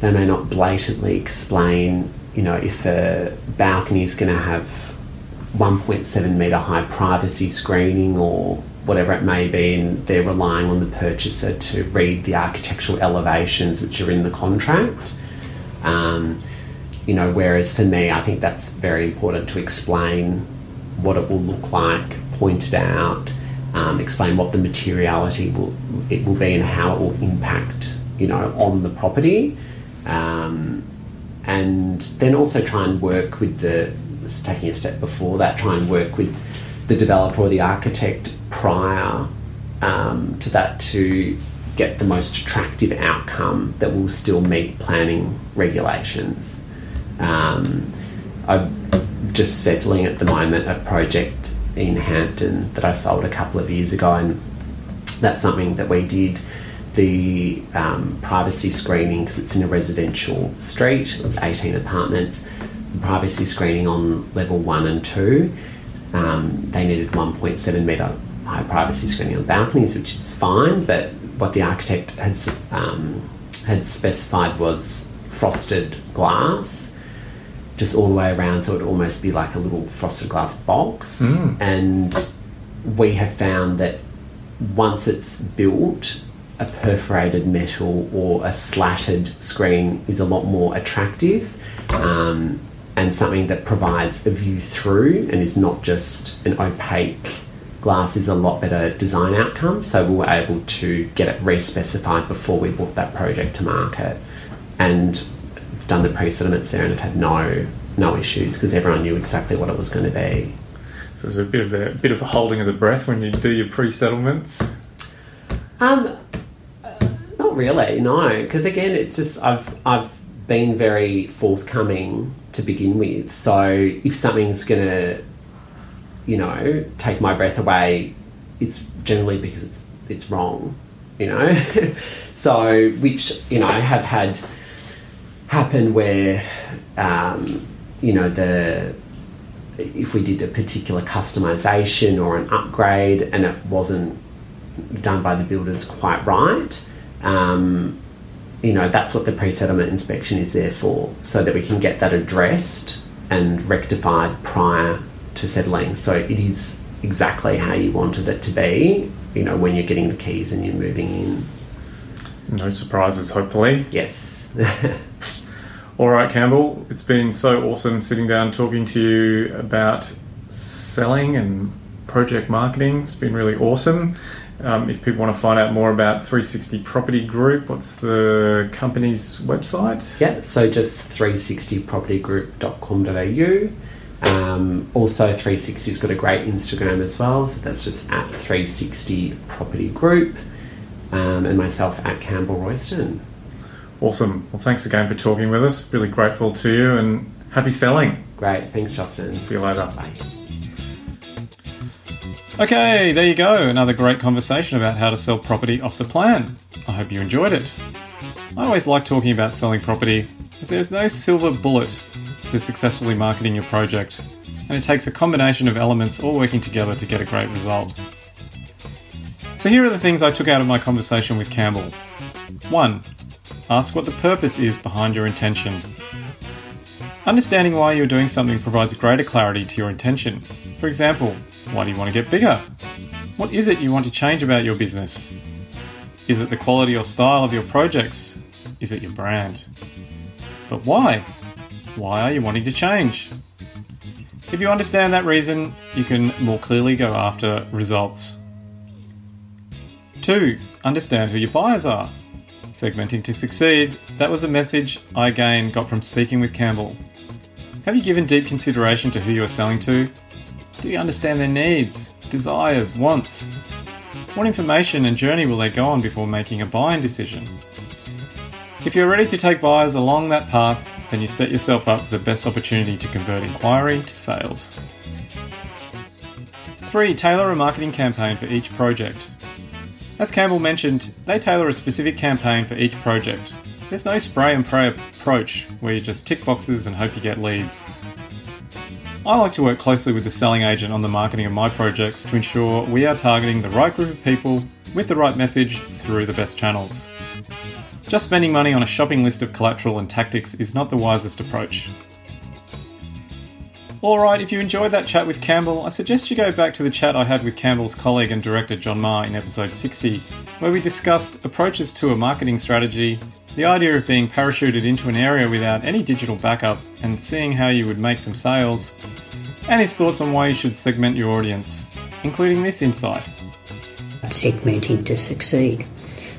they may not blatantly explain, you know, if a balcony is going to have 1.7 metre high privacy screening or whatever it may be, and they're relying on the purchaser to read the architectural elevations which are in the contract. Um, you know, whereas for me, I think that's very important to explain what it will look like, point it out, um, explain what the materiality will it will be and how it will impact, you know, on the property. Um, and then also try and work with the taking a step before that, try and work with the developer or the architect prior um, to that to get the most attractive outcome that will still meet planning regulations. Um, I'm just settling at the moment a project in Hampton that I sold a couple of years ago, and that's something that we did the um, privacy screening because it's in a residential street. It was 18 apartments. The privacy screening on level one and two. Um, they needed 1.7 metre high privacy screening on balconies, which is fine. But what the architect had um, had specified was frosted glass, just all the way around, so it would almost be like a little frosted glass box. Mm. And we have found that once it's built, a perforated metal or a slatted screen is a lot more attractive um, and something that provides a view through and is not just an opaque glass is a lot better design outcome. So we were able to get it re-specified before we brought that project to market, and done the pre-settlements there and have had no no issues because everyone knew exactly what it was going to be. So there's a bit of the bit of a holding of the breath when you do your pre-settlements. Um, really, no. Because again, it's just I've I've been very forthcoming to begin with. So if something's gonna, you know, take my breath away, it's generally because it's it's wrong, you know. [LAUGHS] so which you know I have had happen where, um, you know, the if we did a particular customization or an upgrade and it wasn't done by the builders quite right um, you know, that's what the pre settlement inspection is there for, so that we can get that addressed and rectified prior to settling. So it is exactly how you wanted it to be, you know, when you're getting the keys and you're moving in. No surprises, hopefully. Yes. [LAUGHS] All right, Campbell, it's been so awesome sitting down talking to you about selling and project marketing. It's been really awesome. Um, if people want to find out more about 360 Property Group, what's the company's website? Yeah, so just 360propertygroup.com.au. Um, also, 360's got a great Instagram as well, so that's just at 360 Property Group, um, and myself at Campbell Royston. Awesome. Well, thanks again for talking with us. Really grateful to you, and happy selling. Great. Thanks, Justin. See you later. Bye. Okay, there you go. Another great conversation about how to sell property off the plan. I hope you enjoyed it. I always like talking about selling property, as there's no silver bullet to successfully marketing your project. and it takes a combination of elements all working together to get a great result. So here are the things I took out of my conversation with Campbell. 1. Ask what the purpose is behind your intention. Understanding why you're doing something provides greater clarity to your intention. For example, why do you want to get bigger? What is it you want to change about your business? Is it the quality or style of your projects? Is it your brand? But why? Why are you wanting to change? If you understand that reason, you can more clearly go after results. 2. Understand who your buyers are. Segmenting to succeed, that was a message I again got from speaking with Campbell. Have you given deep consideration to who you are selling to? Do you understand their needs, desires, wants? What information and journey will they go on before making a buying decision? If you're ready to take buyers along that path, then you set yourself up for the best opportunity to convert inquiry to sales. 3. Tailor a marketing campaign for each project. As Campbell mentioned, they tailor a specific campaign for each project. There's no spray and pray approach where you just tick boxes and hope you get leads. I like to work closely with the selling agent on the marketing of my projects to ensure we are targeting the right group of people with the right message through the best channels. Just spending money on a shopping list of collateral and tactics is not the wisest approach. Alright, if you enjoyed that chat with Campbell, I suggest you go back to the chat I had with Campbell's colleague and director John Marr in episode 60, where we discussed approaches to a marketing strategy, the idea of being parachuted into an area without any digital backup and seeing how you would make some sales, and his thoughts on why you should segment your audience, including this insight. Segmenting to succeed.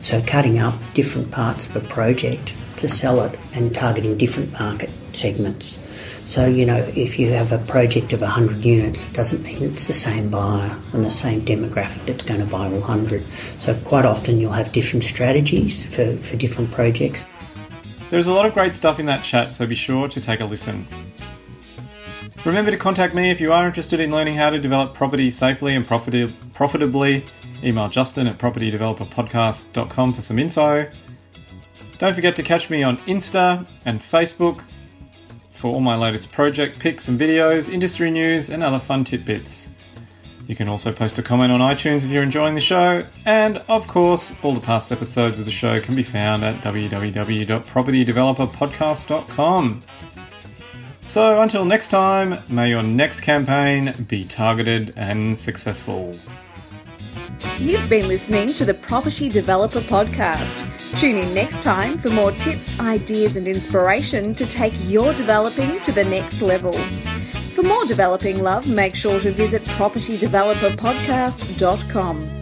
So, cutting up different parts of a project to sell it and targeting different market segments. So, you know, if you have a project of 100 units, it doesn't mean it's the same buyer and the same demographic that's going to buy all 100. So, quite often you'll have different strategies for, for different projects. There's a lot of great stuff in that chat, so be sure to take a listen. Remember to contact me if you are interested in learning how to develop property safely and profit- profitably Email Justin at propertydeveloperpodcast.com for some info. Don't forget to catch me on Insta and Facebook for all my latest project pics and videos, industry news, and other fun tidbits. You can also post a comment on iTunes if you're enjoying the show, and of course, all the past episodes of the show can be found at www.propertydeveloperpodcast.com. So until next time, may your next campaign be targeted and successful. You've been listening to the Property Developer Podcast. Tune in next time for more tips, ideas, and inspiration to take your developing to the next level. For more developing love, make sure to visit propertydeveloperpodcast.com.